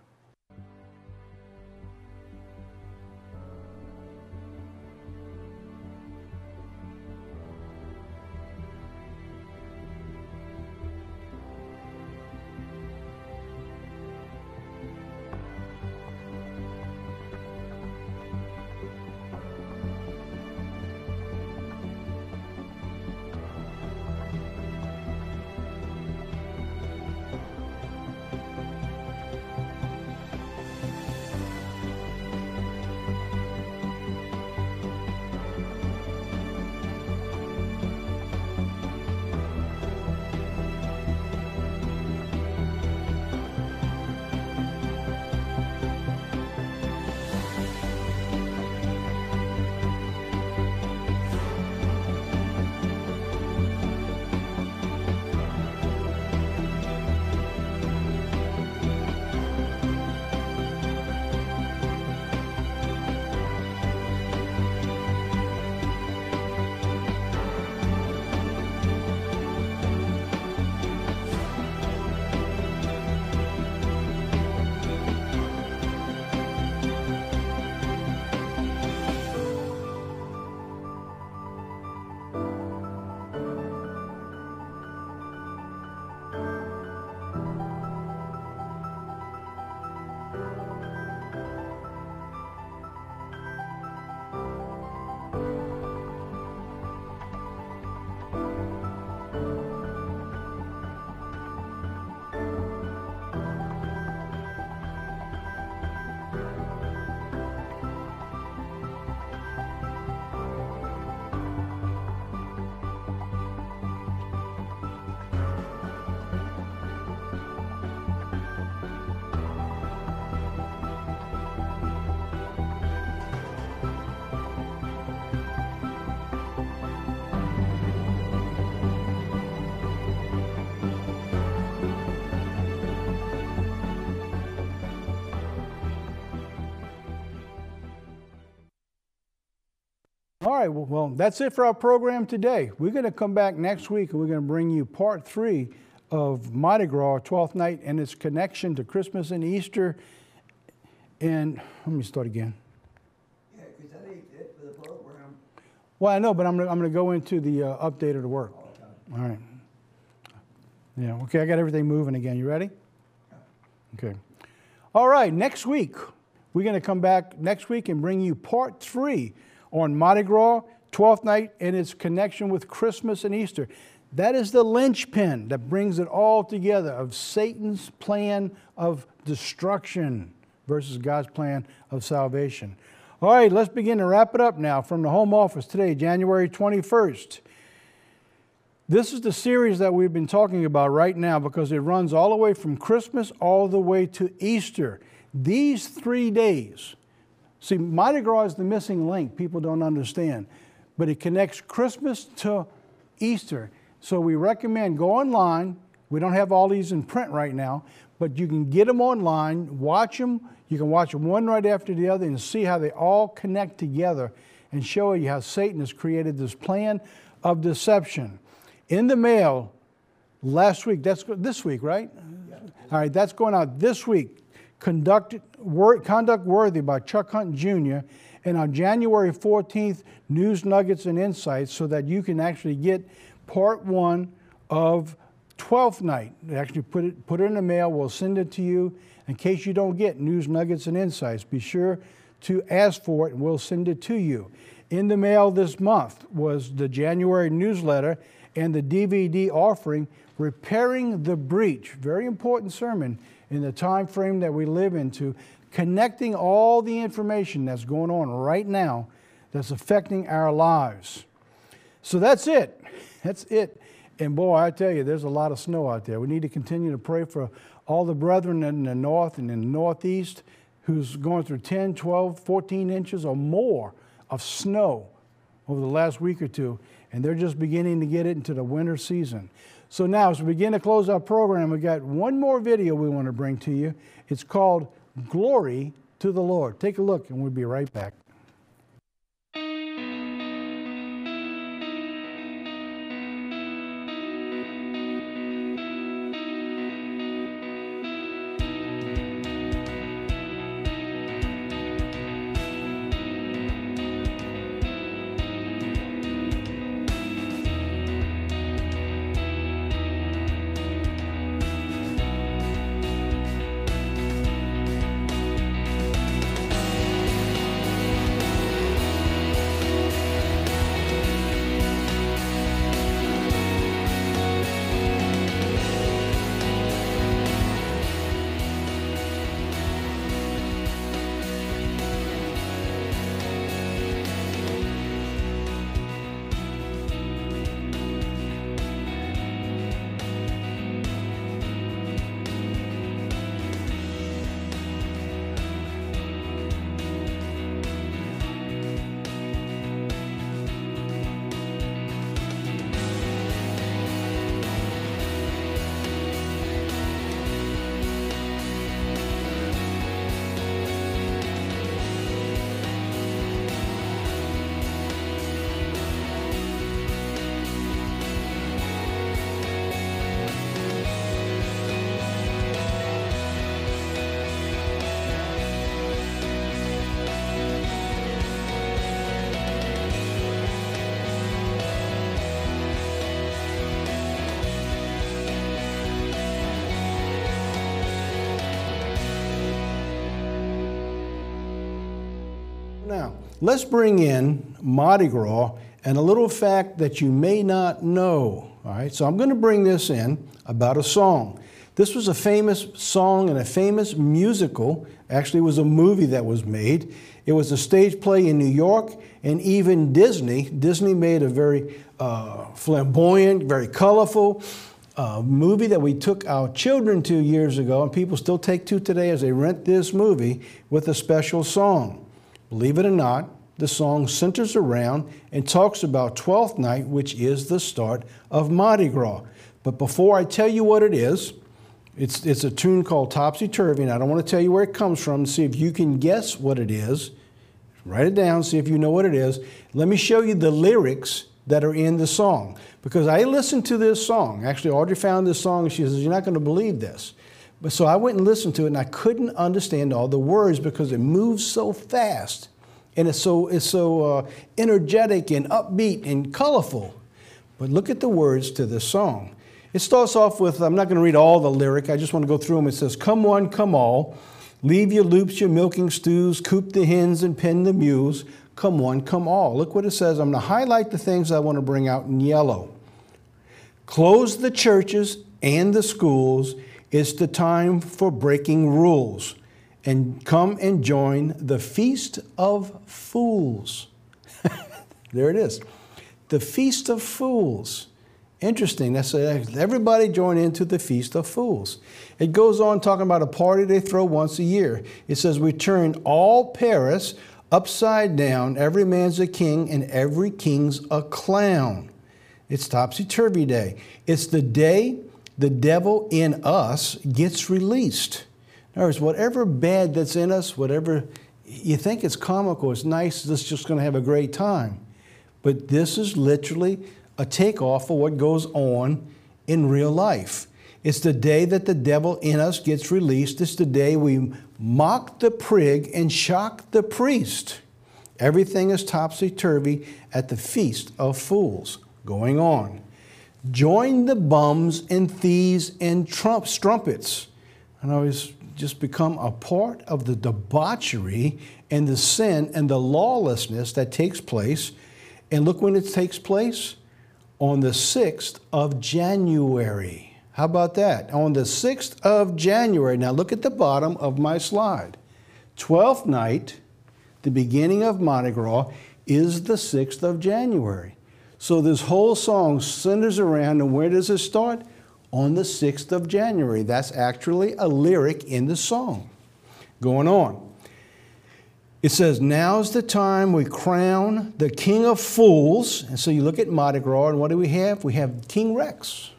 Well, that's it for our program today. We're going to come back next week and we're going to bring you part three of Mardi Gras, 12th night, and its connection to Christmas and Easter. And let me start again. Yeah, because that ain't it for the program. Well, I know, but I'm going to, I'm going to go into the uh, update of the work. All right. Yeah, okay, I got everything moving again. You ready? Okay. All right, next week, we're going to come back next week and bring you part three on Mardi Gras, 12th night, and its connection with Christmas and Easter. That is the linchpin that brings it all together of Satan's plan of destruction versus God's plan of salvation. All right, let's begin to wrap it up now from the home office today, January 21st. This is the series that we've been talking about right now because it runs all the way from Christmas all the way to Easter. These three days, see, Mardi Gras is the missing link, people don't understand, but it connects Christmas to Easter. So we recommend go online. We don't have all these in print right now, but you can get them online, watch them. You can watch them one right after the other and see how they all connect together and show you how Satan has created this plan of deception. In the mail last week, that's this week, right? Yeah. All right, that's going out this week. Conduct, wor- Conduct Worthy by Chuck Hunt Jr. And on January 14th, News Nuggets and Insights, so that you can actually get part one of 12th night. Actually, put it, put it in the mail. We'll send it to you. In case you don't get News Nuggets and Insights, be sure to ask for it and we'll send it to you. In the mail this month was the January newsletter and the DVD offering, Repairing the Breach. Very important sermon in the time frame that we live into, connecting all the information that's going on right now that's affecting our lives. So that's it. (laughs) That's it. And boy, I tell you, there's a lot of snow out there. We need to continue to pray for all the brethren in the north and in the northeast who's going through 10, 12, 14 inches or more of snow over the last week or two, and they're just beginning to get it into the winter season. So now, as we begin to close our program, we've got one more video we want to bring to you. It's called Glory to the Lord. Take a look, and we'll be right back. Let's bring in Mardi Gras and a little fact that you may not know. All right, so I'm going to bring this in about a song. This was a famous song and a famous musical. Actually, it was a movie that was made. It was a stage play in New York, and even Disney. Disney made a very uh, flamboyant, very colorful uh, movie that we took our children to years ago, and people still take to today as they rent this movie with a special song. Believe it or not, the song centers around and talks about Twelfth Night, which is the start of Mardi Gras. But before I tell you what it is, it's, it's a tune called Topsy Turvy, and I don't want to tell you where it comes from. See if you can guess what it is. Write it down, see if you know what it is. Let me show you the lyrics that are in the song. Because I listened to this song. Actually, Audrey found this song and she says, You're not going to believe this. But so I went and listened to it and I couldn't understand all the words because it moves so fast and it's so, it's so uh, energetic and upbeat and colorful. But look at the words to this song. It starts off with, I'm not going to read all the lyric, I just want to go through them. It says, Come one, come all, leave your loops, your milking stews, coop the hens and pen the mules, come one, come all. Look what it says. I'm going to highlight the things I want to bring out in yellow. Close the churches and the schools. It's the time for breaking rules. And come and join the Feast of Fools. (laughs) there it is. The Feast of Fools. Interesting. That's a, everybody join into the Feast of Fools. It goes on talking about a party they throw once a year. It says, We turn all Paris upside down. Every man's a king, and every king's a clown. It's Topsy Turvy Day. It's the day the devil in us gets released. In other words, whatever bad that's in us, whatever you think it's comical, it's nice, this is just going to have a great time. But this is literally a takeoff of what goes on in real life. It's the day that the devil in us gets released. It's the day we mock the prig and shock the priest. Everything is topsy turvy at the feast of fools going on. Join the bums and thieves and trump, strumpets. And always just become a part of the debauchery and the sin and the lawlessness that takes place. And look when it takes place on the 6th of January. How about that? On the 6th of January. Now look at the bottom of my slide. 12th night, the beginning of Mardi Gras, is the 6th of January. So this whole song centers around, and where does it start? On the 6th of January. That's actually a lyric in the song. Going on. It says, Now's the time we crown the King of Fools. And so you look at Mardi Gras, and what do we have? We have King Rex.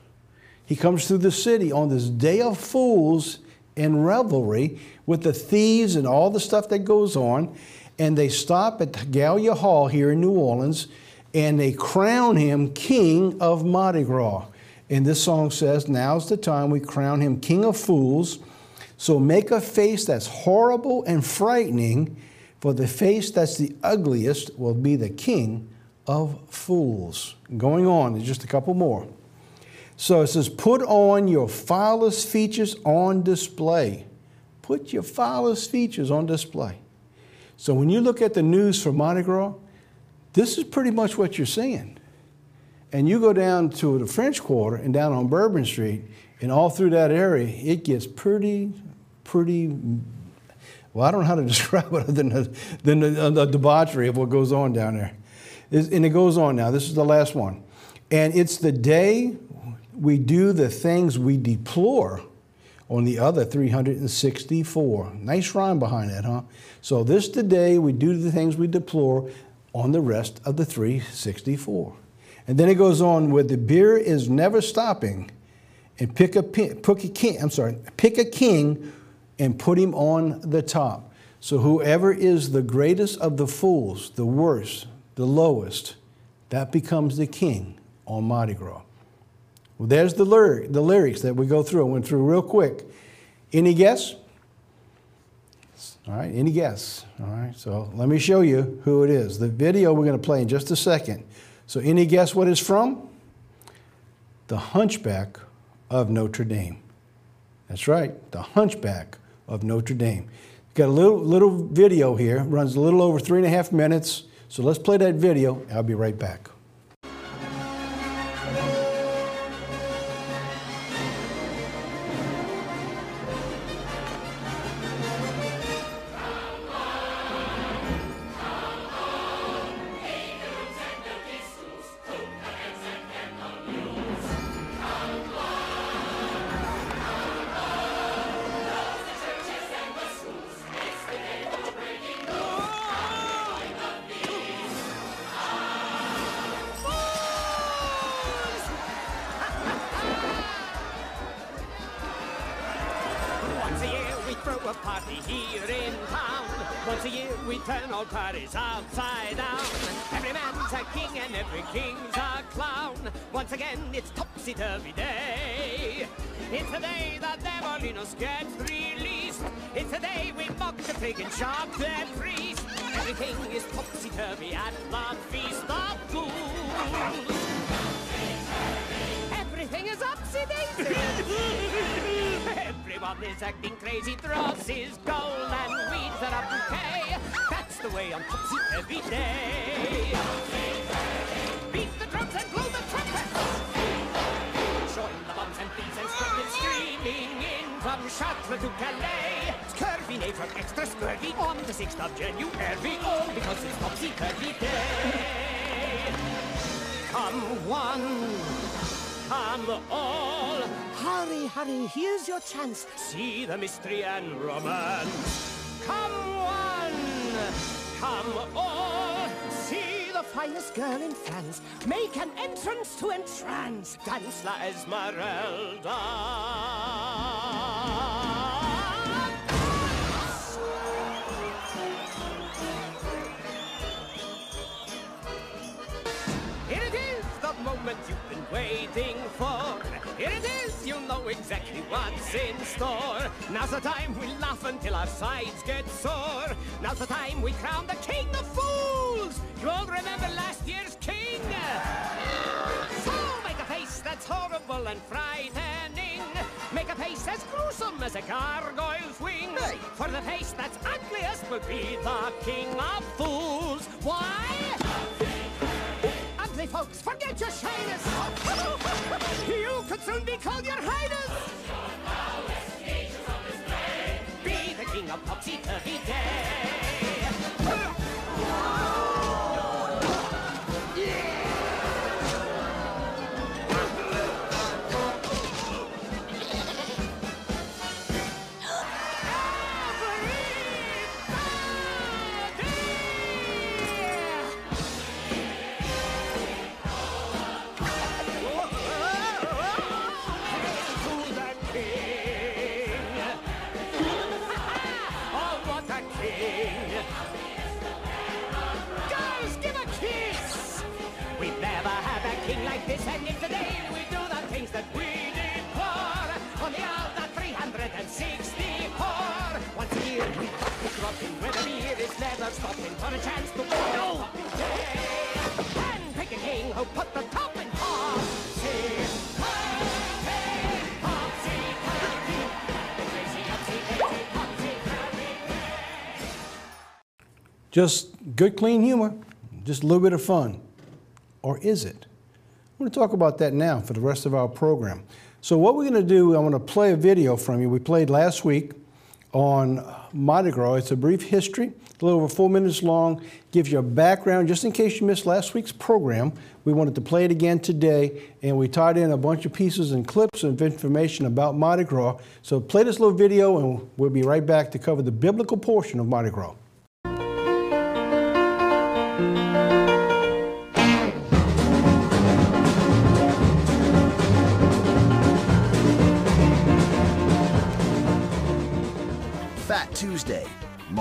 He comes through the city on this day of fools and revelry with the thieves and all the stuff that goes on. And they stop at Gallier Hall here in New Orleans and they crown him king of Mardi Gras. And this song says, Now's the time we crown him king of fools. So make a face that's horrible and frightening, for the face that's the ugliest will be the king of fools. Going on, there's just a couple more. So it says, Put on your foulest features on display. Put your foulest features on display. So when you look at the news for Mardi Gras, this is pretty much what you're seeing. And you go down to the French Quarter and down on Bourbon Street, and all through that area, it gets pretty, pretty. Well, I don't know how to (laughs) describe it other than the, than the, uh, the debauchery of what goes on down there. It's, and it goes on now. This is the last one. And it's the day we do the things we deplore on the other 364. Nice rhyme behind that, huh? So this is the day we do the things we deplore on the rest of the 364. And then it goes on with the beer is never stopping and pick a, pick a king, I'm sorry, pick a king and put him on the top. So whoever is the greatest of the fools, the worst, the lowest, that becomes the king on Mardi Gras. Well, there's the, the lyrics that we go through. I went through real quick. Any guess? All right, any guess? All right, so let me show you who it is. The video we're going to play in just a second. So, any guess what it's from? The Hunchback of Notre Dame. That's right, the Hunchback of Notre Dame. Got a little, little video here, runs a little over three and a half minutes. So, let's play that video. I'll be right back. All Paris upside down. Every man's a king and every king's a clown. Once again, it's topsy-turvy day. It's the day that the Molinos get released. It's the day we mock the pig and shop their priest. Everything is topsy-turvy at the feast of fools. Everything is upsy-daisy. (laughs) Everyone is acting crazy. Dross is gold and weeds are up bouquet. That's the way on Topsy every day. Beat the drums and blow the trumpets. Join the bombs and beats and spread streaming in from Chartres to Calais. Scurvy name from extra scurvy on the 6th of January. All because it's Topsy Turvy Day. Come one, come all. Hurry, hurry, here's your chance. See the mystery and romance. Come one, come all. See the finest girl in France. Make an entrance to entrance. Dance La Esmeralda. Moment you've been waiting for. Here it is, you know exactly what's in store. Now's the time we laugh until our sides get sore. Now's the time we crown the king of fools. You all remember last year's king? So make a face that's horrible and frightening. Make a face as gruesome as a gargoyle's wing. For the face that's ugliest will be the king of fools. Why? Ugly folks, forget your shyness. (laughs) you could soon be called your highness. Be the king of Topsy Turvy Just good, clean humor, just a little bit of fun. Or is it? I'm going to talk about that now for the rest of our program. So, what we're going to do, I'm going to play a video from you. We played last week on Mardi Gras. It's a brief history, a little over four minutes long, gives you a background just in case you missed last week's program. We wanted to play it again today, and we tied in a bunch of pieces and clips of information about Mardi Gras. So, play this little video, and we'll be right back to cover the biblical portion of Mardi Gras.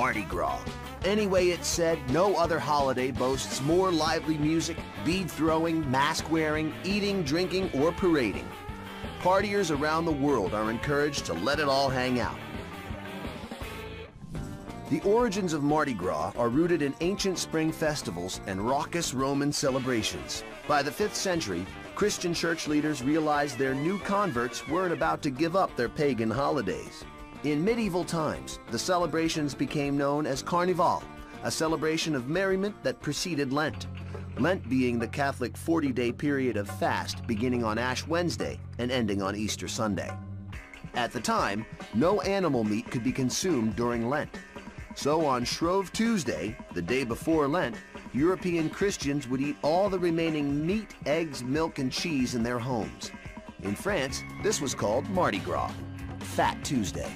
Mardi Gras. Anyway, it's said no other holiday boasts more lively music, bead throwing, mask wearing, eating, drinking, or parading. Partiers around the world are encouraged to let it all hang out. The origins of Mardi Gras are rooted in ancient spring festivals and raucous Roman celebrations. By the 5th century, Christian church leaders realized their new converts weren't about to give up their pagan holidays. In medieval times, the celebrations became known as Carnival, a celebration of merriment that preceded Lent. Lent being the Catholic 40-day period of fast beginning on Ash Wednesday and ending on Easter Sunday. At the time, no animal meat could be consumed during Lent. So on Shrove Tuesday, the day before Lent, European Christians would eat all the remaining meat, eggs, milk, and cheese in their homes. In France, this was called Mardi Gras, Fat Tuesday.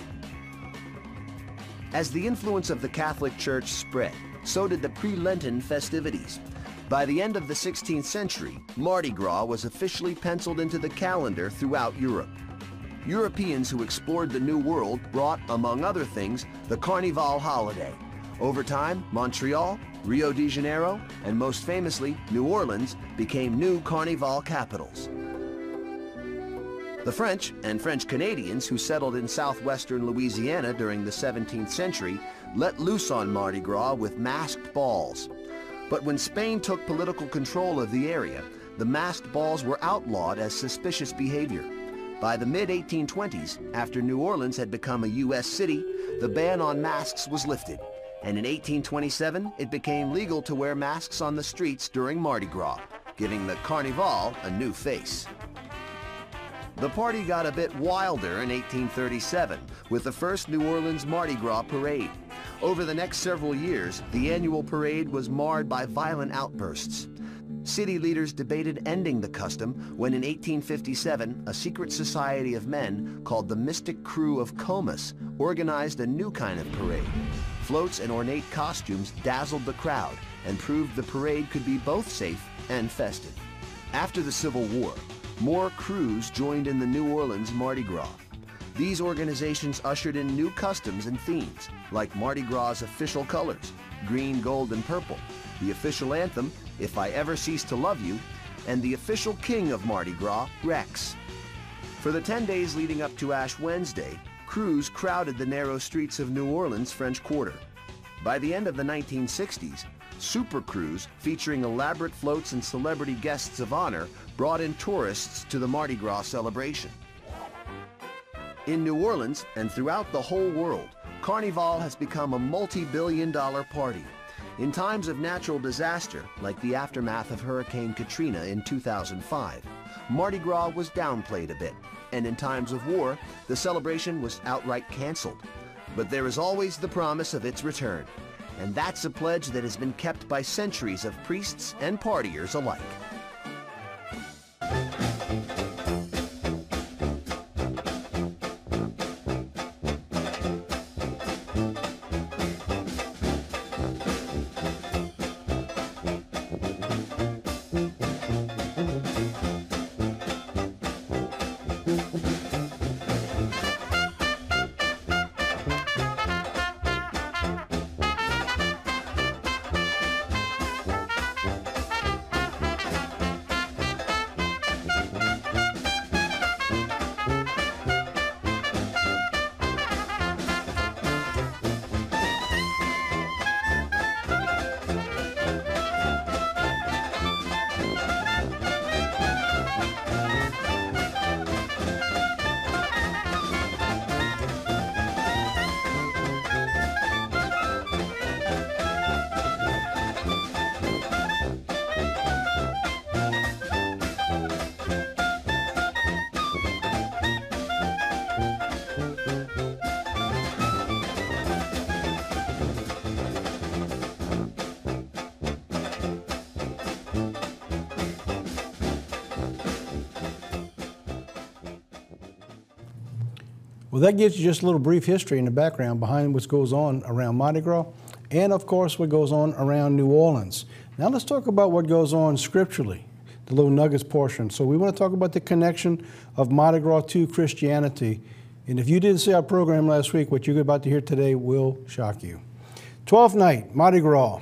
As the influence of the Catholic Church spread, so did the pre-Lenten festivities. By the end of the 16th century, Mardi Gras was officially penciled into the calendar throughout Europe. Europeans who explored the New World brought, among other things, the Carnival holiday, Over time, Montreal, Rio de Janeiro, and most famously, New Orleans became new Carnival capitals. The French and French Canadians who settled in southwestern Louisiana during the 17th century let loose on Mardi Gras with masked balls. But when Spain took political control of the area, the masked balls were outlawed as suspicious behavior. By the mid-1820s, after New Orleans had become a U.S. city, the ban on masks was lifted. And in 1827, it became legal to wear masks on the streets during Mardi Gras, giving the Carnival a new face. The party got a bit wilder in 1837 with the first New Orleans Mardi Gras parade. Over the next several years, the annual parade was marred by violent outbursts. City leaders debated ending the custom when in 1857, a secret society of men called the Mistick Krewe of Comus organized a new kind of parade. Floats and ornate costumes dazzled the crowd and proved the parade could be both safe and festive. After the Civil War, more crews joined in the New Orleans Mardi Gras. These organizations ushered in new customs and themes, like Mardi Gras' official colors, green, gold, and purple, the official anthem, If I Ever Cease to Love You, and the official king of Mardi Gras, Rex. For the 10 days leading up to Ash Wednesday, crews crowded the narrow streets of New Orleans' French Quarter. By the end of the 1960s, super crews featuring elaborate floats and celebrity guests of honor brought in tourists to the Mardi Gras celebration. In New Orleans and throughout the whole world, Carnival has become a multi-billion dollar party. In times of natural disaster, like the aftermath of Hurricane Katrina in 2005, Mardi Gras was downplayed a bit, and in times of war, the celebration was outright canceled. But there is always the promise of its return, and that's a pledge that has been kept by centuries of priests and partiers alike. Well, that gives you just a little brief history in the background behind what goes on around Mardi Gras and, of course, what goes on around New Orleans. Now, let's talk about what goes on scripturally, the little nuggets portion. So, we want to talk about the connection of Mardi Gras to Christianity. And if you didn't see our program last week, what you're about to hear today will shock you. 12th night, Mardi Gras.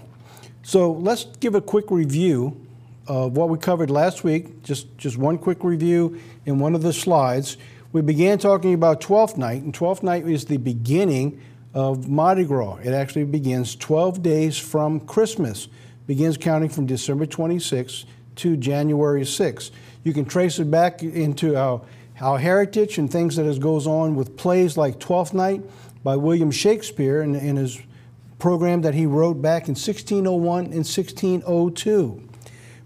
So, let's give a quick review of what we covered last week, just, just one quick review in one of the slides we began talking about 12th night, and 12th night is the beginning of Mardi Gras. It actually begins 12 days from Christmas, begins counting from December 26th to January 6th. You can trace it back into our, our heritage and things that goes on with plays like Twelfth Night by William Shakespeare in, in his program that he wrote back in 1601 and 1602.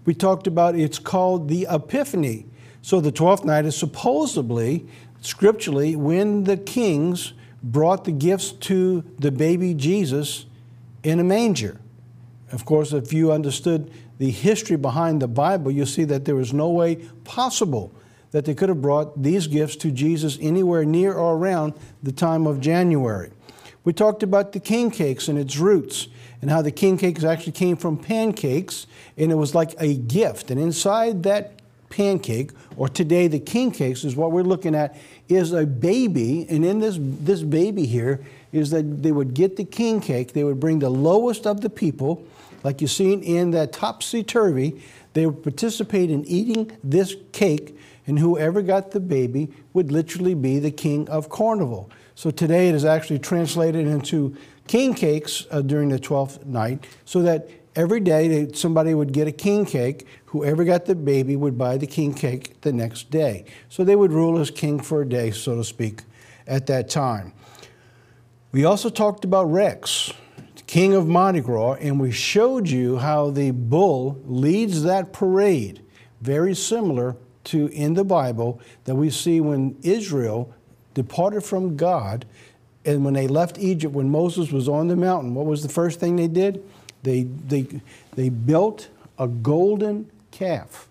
We talked about it's called the Epiphany so the 12th night is supposedly, scripturally, when the kings brought the gifts to the baby Jesus in a manger. Of course, if you understood the history behind the Bible, you'll see that there was no way possible that they could have brought these gifts to Jesus anywhere near or around the time of January. We talked about the king cakes and its roots and how the king cakes actually came from pancakes and it was like a gift. And inside that pancake, or today the king cakes is what we're looking at, is a baby. And in this, this baby here is that they would get the king cake, they would bring the lowest of the people, like you've seen in that topsy-turvy, they would participate in eating this cake, and whoever got the baby would literally be the king of carnival. So today it is actually translated into king cakes uh, during the 12th night, so that every day somebody would get a king cake. Whoever got the baby would buy the king cake the next day. So they would rule as king for a day, so to speak, at that time. We also talked about Rex, king of Mardi Gras, and we showed you how the bull leads that parade, very similar to in the Bible that we see when Israel departed from God and when they left Egypt, when Moses was on the mountain, what was the first thing they did? They, they, they built a golden calf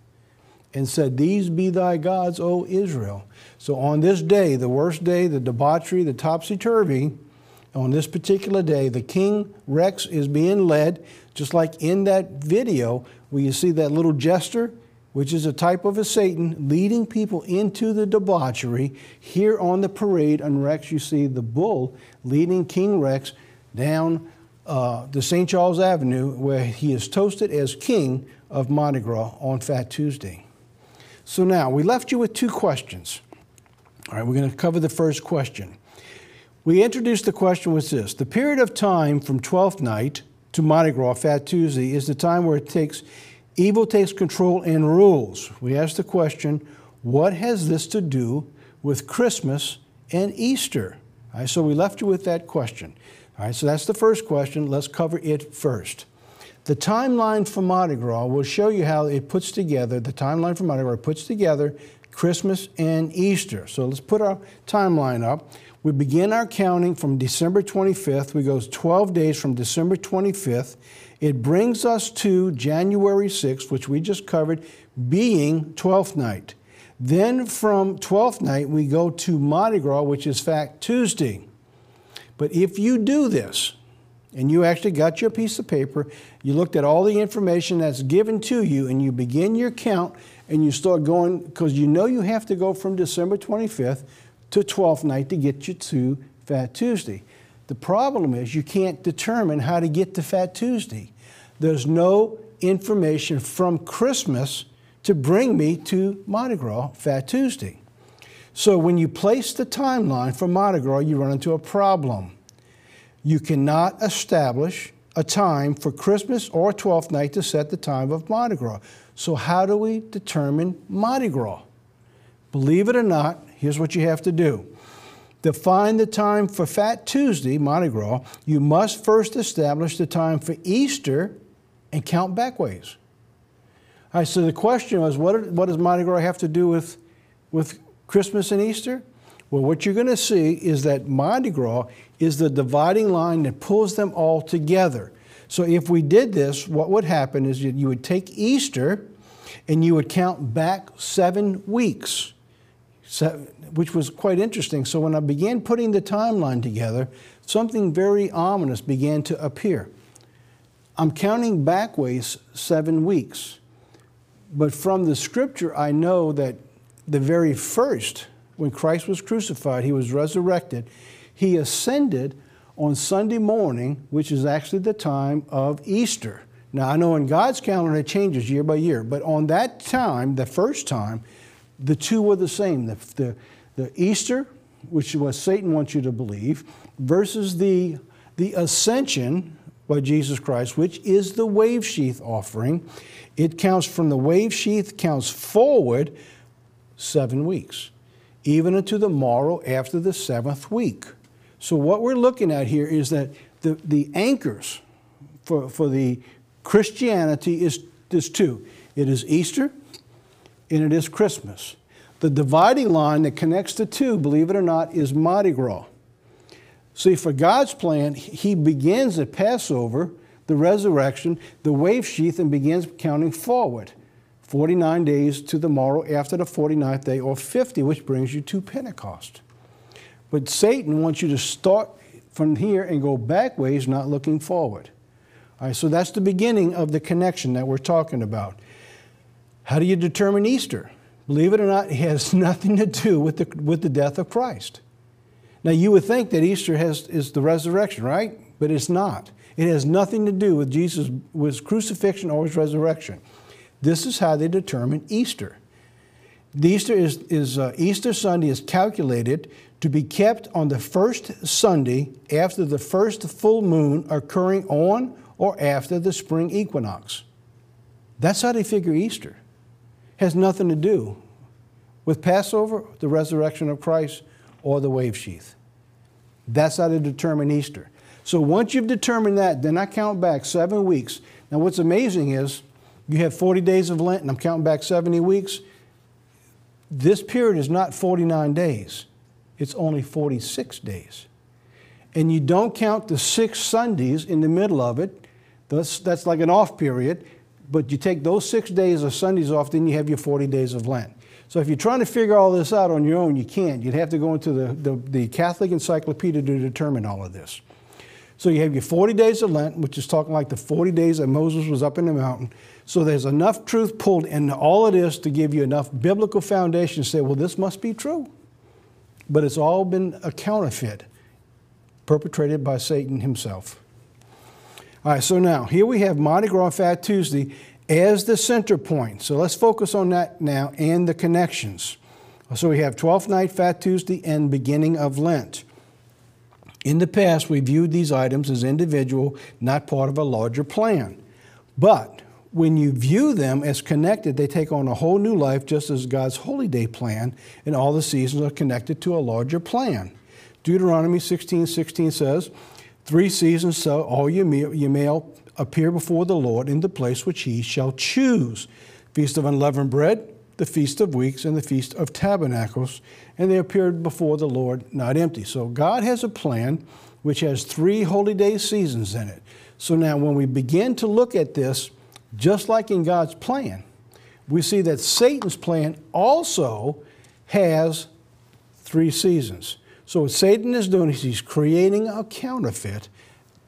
and said, These be thy gods, O Israel. So on this day, the worst day, the debauchery, the topsy turvy, on this particular day, the King Rex is being led, just like in that video where you see that little jester, which is a type of a Satan, leading people into the debauchery. Here on the parade on Rex, you see the bull leading King Rex down uh, the St. Charles Avenue, where he is toasted as king of Mardi Gras on Fat Tuesday. So now, we left you with two questions. All right, we're going to cover the first question. We introduced the question with this. The period of time from 12th night to Mardi Gras, Fat Tuesday, is the time where it takes evil takes control and rules. We asked the question, what has this to do with Christmas and Easter? All right, so we left you with that question. All right, so that's the first question. Let's cover it first. The timeline for Mardi Gras will show you how it puts together, the timeline for Mardi Gras puts together Christmas and Easter. So let's put our timeline up. We begin our counting from December 25th. We go 12 days from December 25th. It brings us to January 6th, which we just covered, being 12th night. Then from 12th night, we go to Mardi Gras, which is Fat Tuesday. But if you do this, and you actually got your piece of paper, you looked at all the information that's given to you, and you begin your count, and you start going, because you know you have to go from December 25th to 12th night to get you to Fat Tuesday. The problem is you can't determine how to get to Fat Tuesday. There's no information from Christmas to bring me to Mardi Gras, Fat Tuesday. So when you place the timeline for Mardi Gras, you run into a problem. You cannot establish a time for Christmas or 12th night to set the time of Mardi Gras. So how do we determine Mardi Gras? Believe it or not, here's what you have to do. To find the time for Fat Tuesday, Mardi Gras, you must first establish the time for Easter and count backways. All right, so the question was, what, what does Mardi Gras have to do with, with Christmas and Easter? Well, what you're going to see is that Mardi Gras is the dividing line that pulls them all together. So if we did this, what would happen is you, would take Easter and you would count back seven weeks, which was quite interesting. So when I began putting the timeline together, something very ominous began to appear. I'm counting backways seven weeks. But from the scripture, I know that the very first, when Christ was crucified, he was resurrected, he ascended on Sunday morning, which is actually the time of Easter. Now, I know in God's calendar it changes year by year, but on that time, the first time, the two were the same. The, the, the Easter, which was Satan wants you to believe, versus the, the ascension by Jesus Christ, which is the wave sheaf offering. It counts from the wave sheaf, counts forward seven weeks, even unto the morrow after the seventh week. So what we're looking at here is that the, the anchors for, for the Christianity is, is two. It is Easter and it is Christmas. The dividing line that connects the two, believe it or not, is Mardi Gras. See, for God's plan, He begins at Passover, the resurrection, the wave sheaf, and begins counting forward. 49 days to the morrow after the 49th day, or 50, which brings you to Pentecost. But Satan wants you to start from here and go back ways, not looking forward. All right, so that's the beginning of the connection that we're talking about. How do you determine Easter? Believe it or not, it has (laughs) nothing to do with the, with the death of Christ. Now, you would think that Easter has, is the resurrection, right? But it's not. It has nothing to do with Jesus' with crucifixion or his resurrection. This is how they determine Easter. The Easter is, is uh, Easter Sunday is calculated to be kept on the first Sunday after the first full moon occurring on or after the spring equinox. That's how they figure Easter. Has nothing to do with Passover, the resurrection of Christ, or the wave sheaf. That's how they determine Easter. So once you've determined that, then I count back seven weeks. Now, what's amazing is you have 40 days of Lent, and I'm counting back 70 weeks. This period is not 49 days, it's only 46 days. And you don't count the six Sundays in the middle of it, that's, that's like an off period, but you take those six days of Sundays off, then you have your 40 days of Lent. So if you're trying to figure all this out on your own, you can't. You'd have to go into the, the, the Catholic Encyclopedia to determine all of this. So you have your 40 days of Lent, which is talking like the 40 days that Moses was up in the mountain. So there's enough truth pulled into all of this to give you enough biblical foundation to say, well, this must be true. But it's all been a counterfeit perpetrated by Satan himself. All right, so now here we have Mardi Gras Fat Tuesday as the center point. So let's focus on that now and the connections. So we have 12th night Fat Tuesday and beginning of Lent. In the past, we viewed these items as individual, not part of a larger plan. But when you view them as connected, they take on a whole new life, just as God's holy day plan and all the seasons are connected to a larger plan. Deuteronomy 16 16 says, Three seasons so all your, your appear before the Lord in the place which he shall choose Feast of Unleavened Bread, the Feast of Weeks, and the Feast of Tabernacles. And they appeared before the Lord not empty. So God has a plan which has three holy day seasons in it. So now, when we begin to look at this, just like in God's plan, we see that Satan's plan also has three seasons. So, what Satan is doing is he's creating a counterfeit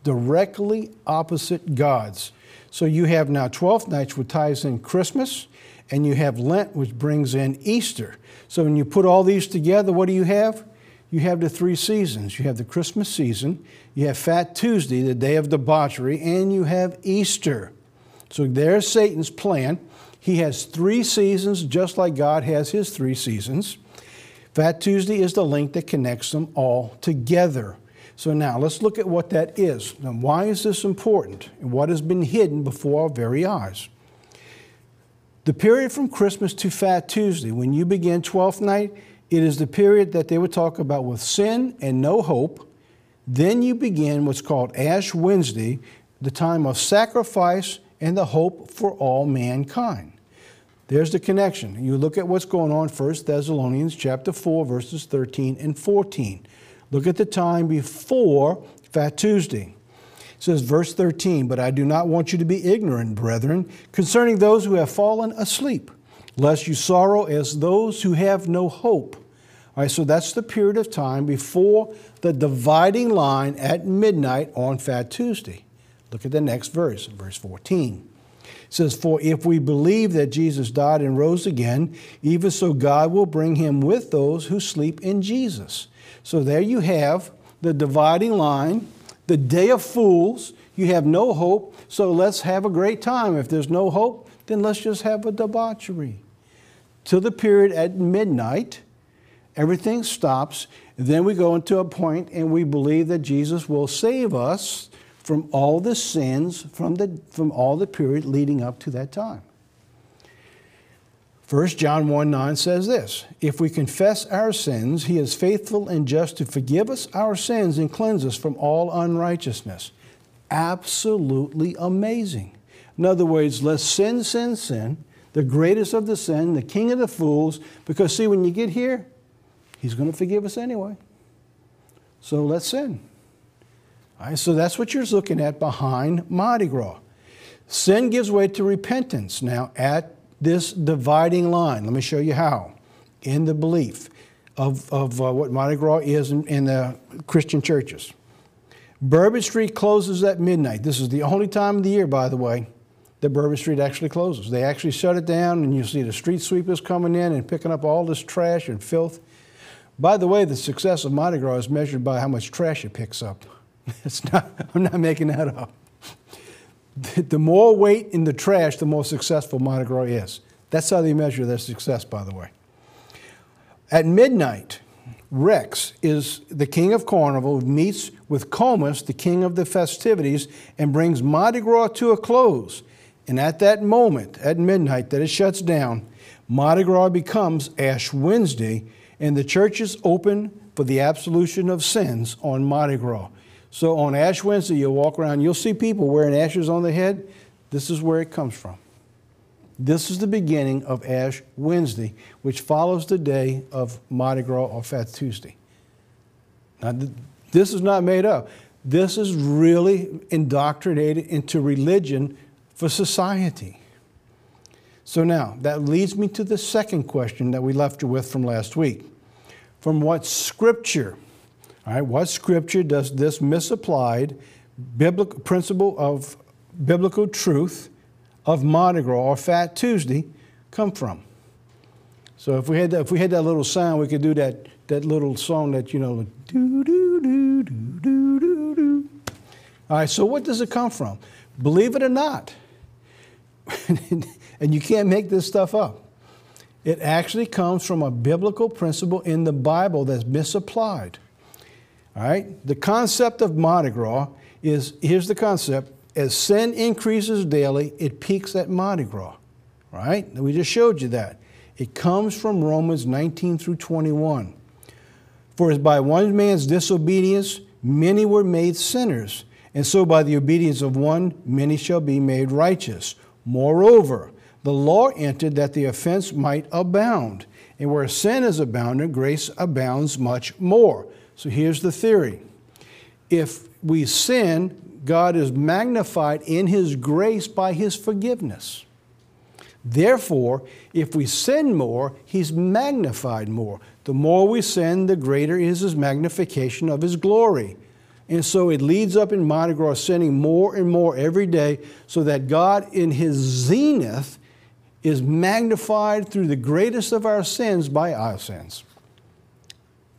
directly opposite God's. So, you have now 12 nights, which ties in Christmas, and you have Lent, which brings in Easter. So, when you put all these together, what do you have? You have the three seasons. You have the Christmas season, you have Fat Tuesday, the day of debauchery, and you have Easter. So there's Satan's plan. He has three seasons, just like God has his three seasons. Fat Tuesday is the link that connects them all together. So now let's look at what that is. Now, why is this important? And what has been hidden before our very eyes? The period from Christmas to Fat Tuesday, when you begin 12th night, it is the period that they would talk about with sin and no hope. Then you begin what's called Ash Wednesday, the time of sacrifice and the hope for all mankind. There's the connection. You look at what's going on 1 Thessalonians chapter 4 verses 13 and 14. Look at the time before Fat Tuesday. It says verse 13, "But I do not want you to be ignorant, brethren, concerning those who have fallen asleep, lest you sorrow as those who have no hope." All right, so that's the period of time before the dividing line at midnight on Fat Tuesday. Look at the next verse, verse 14. It says, For if we believe that Jesus died and rose again, even so God will bring him with those who sleep in Jesus. So there you have the dividing line, the day of fools. You have no hope, so let's have a great time. If there's no hope, then let's just have a debauchery. To the period at midnight, everything stops. Then we go into a point and we believe that Jesus will save us from all the sins from, the, from all the period leading up to that time. 1 John 1 9 says this If we confess our sins, he is faithful and just to forgive us our sins and cleanse us from all unrighteousness. Absolutely amazing. In other words, let's sin, sin, sin, the greatest of the sin, the king of the fools, because see, when you get here, he's going to forgive us anyway. So let's sin. Right, so that's what you're looking at behind Mardi Gras. Sin gives way to repentance now at this dividing line. Let me show you how. In the belief of, of uh, what Mardi Gras is in, in the Christian churches. Bourbon Street closes at midnight. This is the only time of the year, by the way, that Bourbon Street actually closes. They actually shut it down, and you see the street sweepers coming in and picking up all this trash and filth. By the way, the success of Mardi Gras is measured by how much trash it picks up. (laughs) It's not, I'm not making that up. The, more weight in the trash, the more successful Mardi Gras is. That's how they measure their success, by the way. At midnight, Rex is the king of carnival, meets with Comus, the king of the festivities, and brings Mardi Gras to a close. And at that moment, at midnight, that it shuts down, Mardi Gras becomes Ash Wednesday, and the churches open for the absolution of sins on Mardi Gras. So on Ash Wednesday, you'll walk around, you'll see people wearing ashes on their head. This is where it comes from. This is the beginning of Ash Wednesday, which follows the day of Mardi Gras or Fat Tuesday. Now, th- this is not made up. This is really indoctrinated into religion for society. So now, that leads me to the second question that we left you with from last week. From what scripture, all right, what scripture does this misapplied biblical principle of biblical truth of Mardi Gras or Fat Tuesday come from? So if we had that, if we had that little sound, we could do that that little song that you know, do do do do do do do. All right. So what does it come from? Believe it or not, (laughs) and you can't make this stuff up. It actually comes from a biblical principle in the Bible that's misapplied. All right? The concept of Mardi Gras is here's the concept as sin increases daily, it peaks at Mardi Gras. Right? We just showed you that. It comes from Romans 19 through 21. For as by one man's disobedience many were made sinners, and so by the obedience of one many shall be made righteous. Moreover, the law entered that the offense might abound. And where sin is abounded, grace abounds much more. So here's the theory if we sin, God is magnified in His grace by His forgiveness. Therefore, if we sin more, He's magnified more. The more we sin, the greater is His magnification of His glory. And so it leads up in Mardi Gras sinning more and more every day so that God, in His zenith, is magnified through the greatest of our sins by our sins.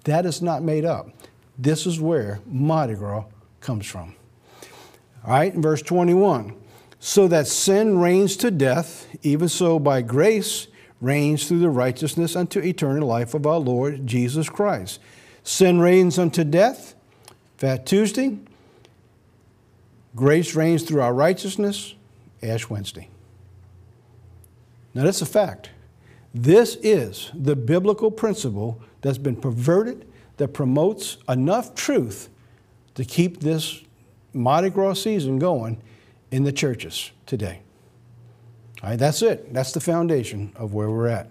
That is not made up. This is where Mardi Gras comes from. All right, verse 21 so that sin reigns to death, even so by grace reigns through the righteousness unto eternal life of our Lord Jesus Christ. Sin reigns unto death, Fat Tuesday. Grace reigns through our righteousness, Ash Wednesday. Now, that's a fact. This is the biblical principle that's been perverted that promotes enough truth to keep this Mardi Gras season going in the churches today. All right, that's it. That's the foundation of where we're at.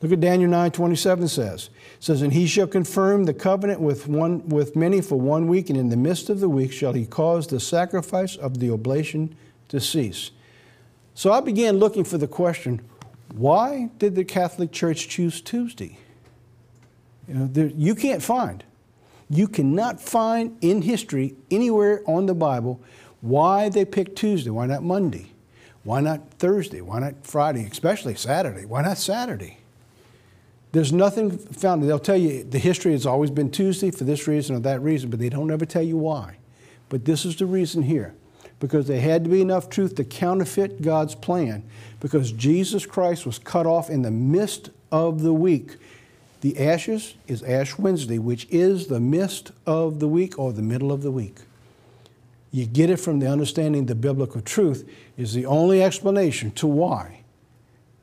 Look at Daniel 9 27 says. It says, And he shall confirm the covenant with, one, with many for one week, and in the midst of the week shall he cause the sacrifice of the oblation to cease. So I began looking for the question why did the Catholic Church choose Tuesday? You, know, there, you can't find, you cannot find in history anywhere on the Bible why they picked Tuesday. Why not Monday? Why not Thursday? Why not Friday? Especially Saturday. Why not Saturday? There's nothing found. They'll tell you the history has always been Tuesday for this reason or that reason, but they don't ever tell you why. But this is the reason here because there had to be enough truth to counterfeit God's plan because Jesus Christ was cut off in the midst of the week. The ashes is Ash Wednesday, which is the midst of the week or the middle of the week. You get it from the understanding the biblical truth is the only explanation to why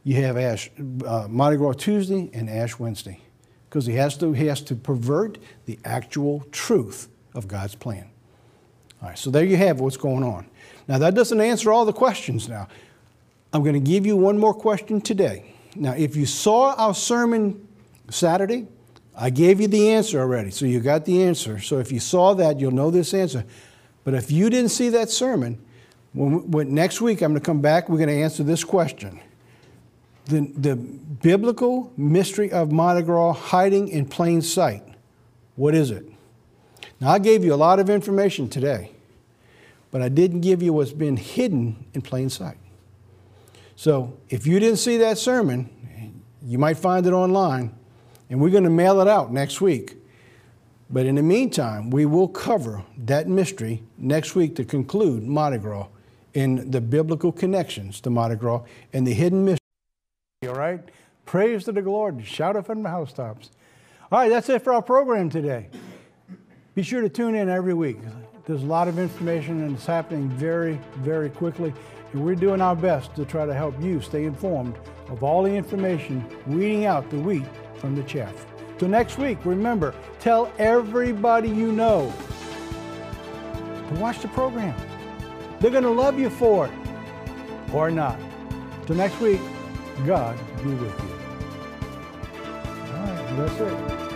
you have Ash, uh, Mardi Gras Tuesday and Ash Wednesday, because he has to he has to pervert the actual truth of God's plan. All right, so there you have what's going on. Now that doesn't answer all the questions. Now, I'm going to give you one more question today. Now, if you saw our sermon Saturday, I gave you the answer already, so you got the answer. So if you saw that, you'll know this answer. But if you didn't see that sermon, when, when next week I'm going to come back, we're going to answer this question. The, the biblical mystery of Mardi Gras hiding in plain sight. What is it? Now, I gave you a lot of information today, but I didn't give you what's been hidden in plain sight. So, if you didn't see that sermon, you might find it online. And we're going to mail it out next week. But in the meantime, we will cover that mystery next week to conclude Mardi Gras in the biblical connections to Mardi Gras and the hidden mystery. All right? Praise to the Lord. Shout it from the housetops. All right, that's it for our program today. Be sure to tune in every week. There's a lot of information and it's happening very, very quickly. And we're doing our best to try to help you stay informed of all the information, weeding out the wheat from the chaff. Till next week, remember, tell everybody you know to watch the program. They're going to love you for it or not. Till next week, God be with you. All right, that's it.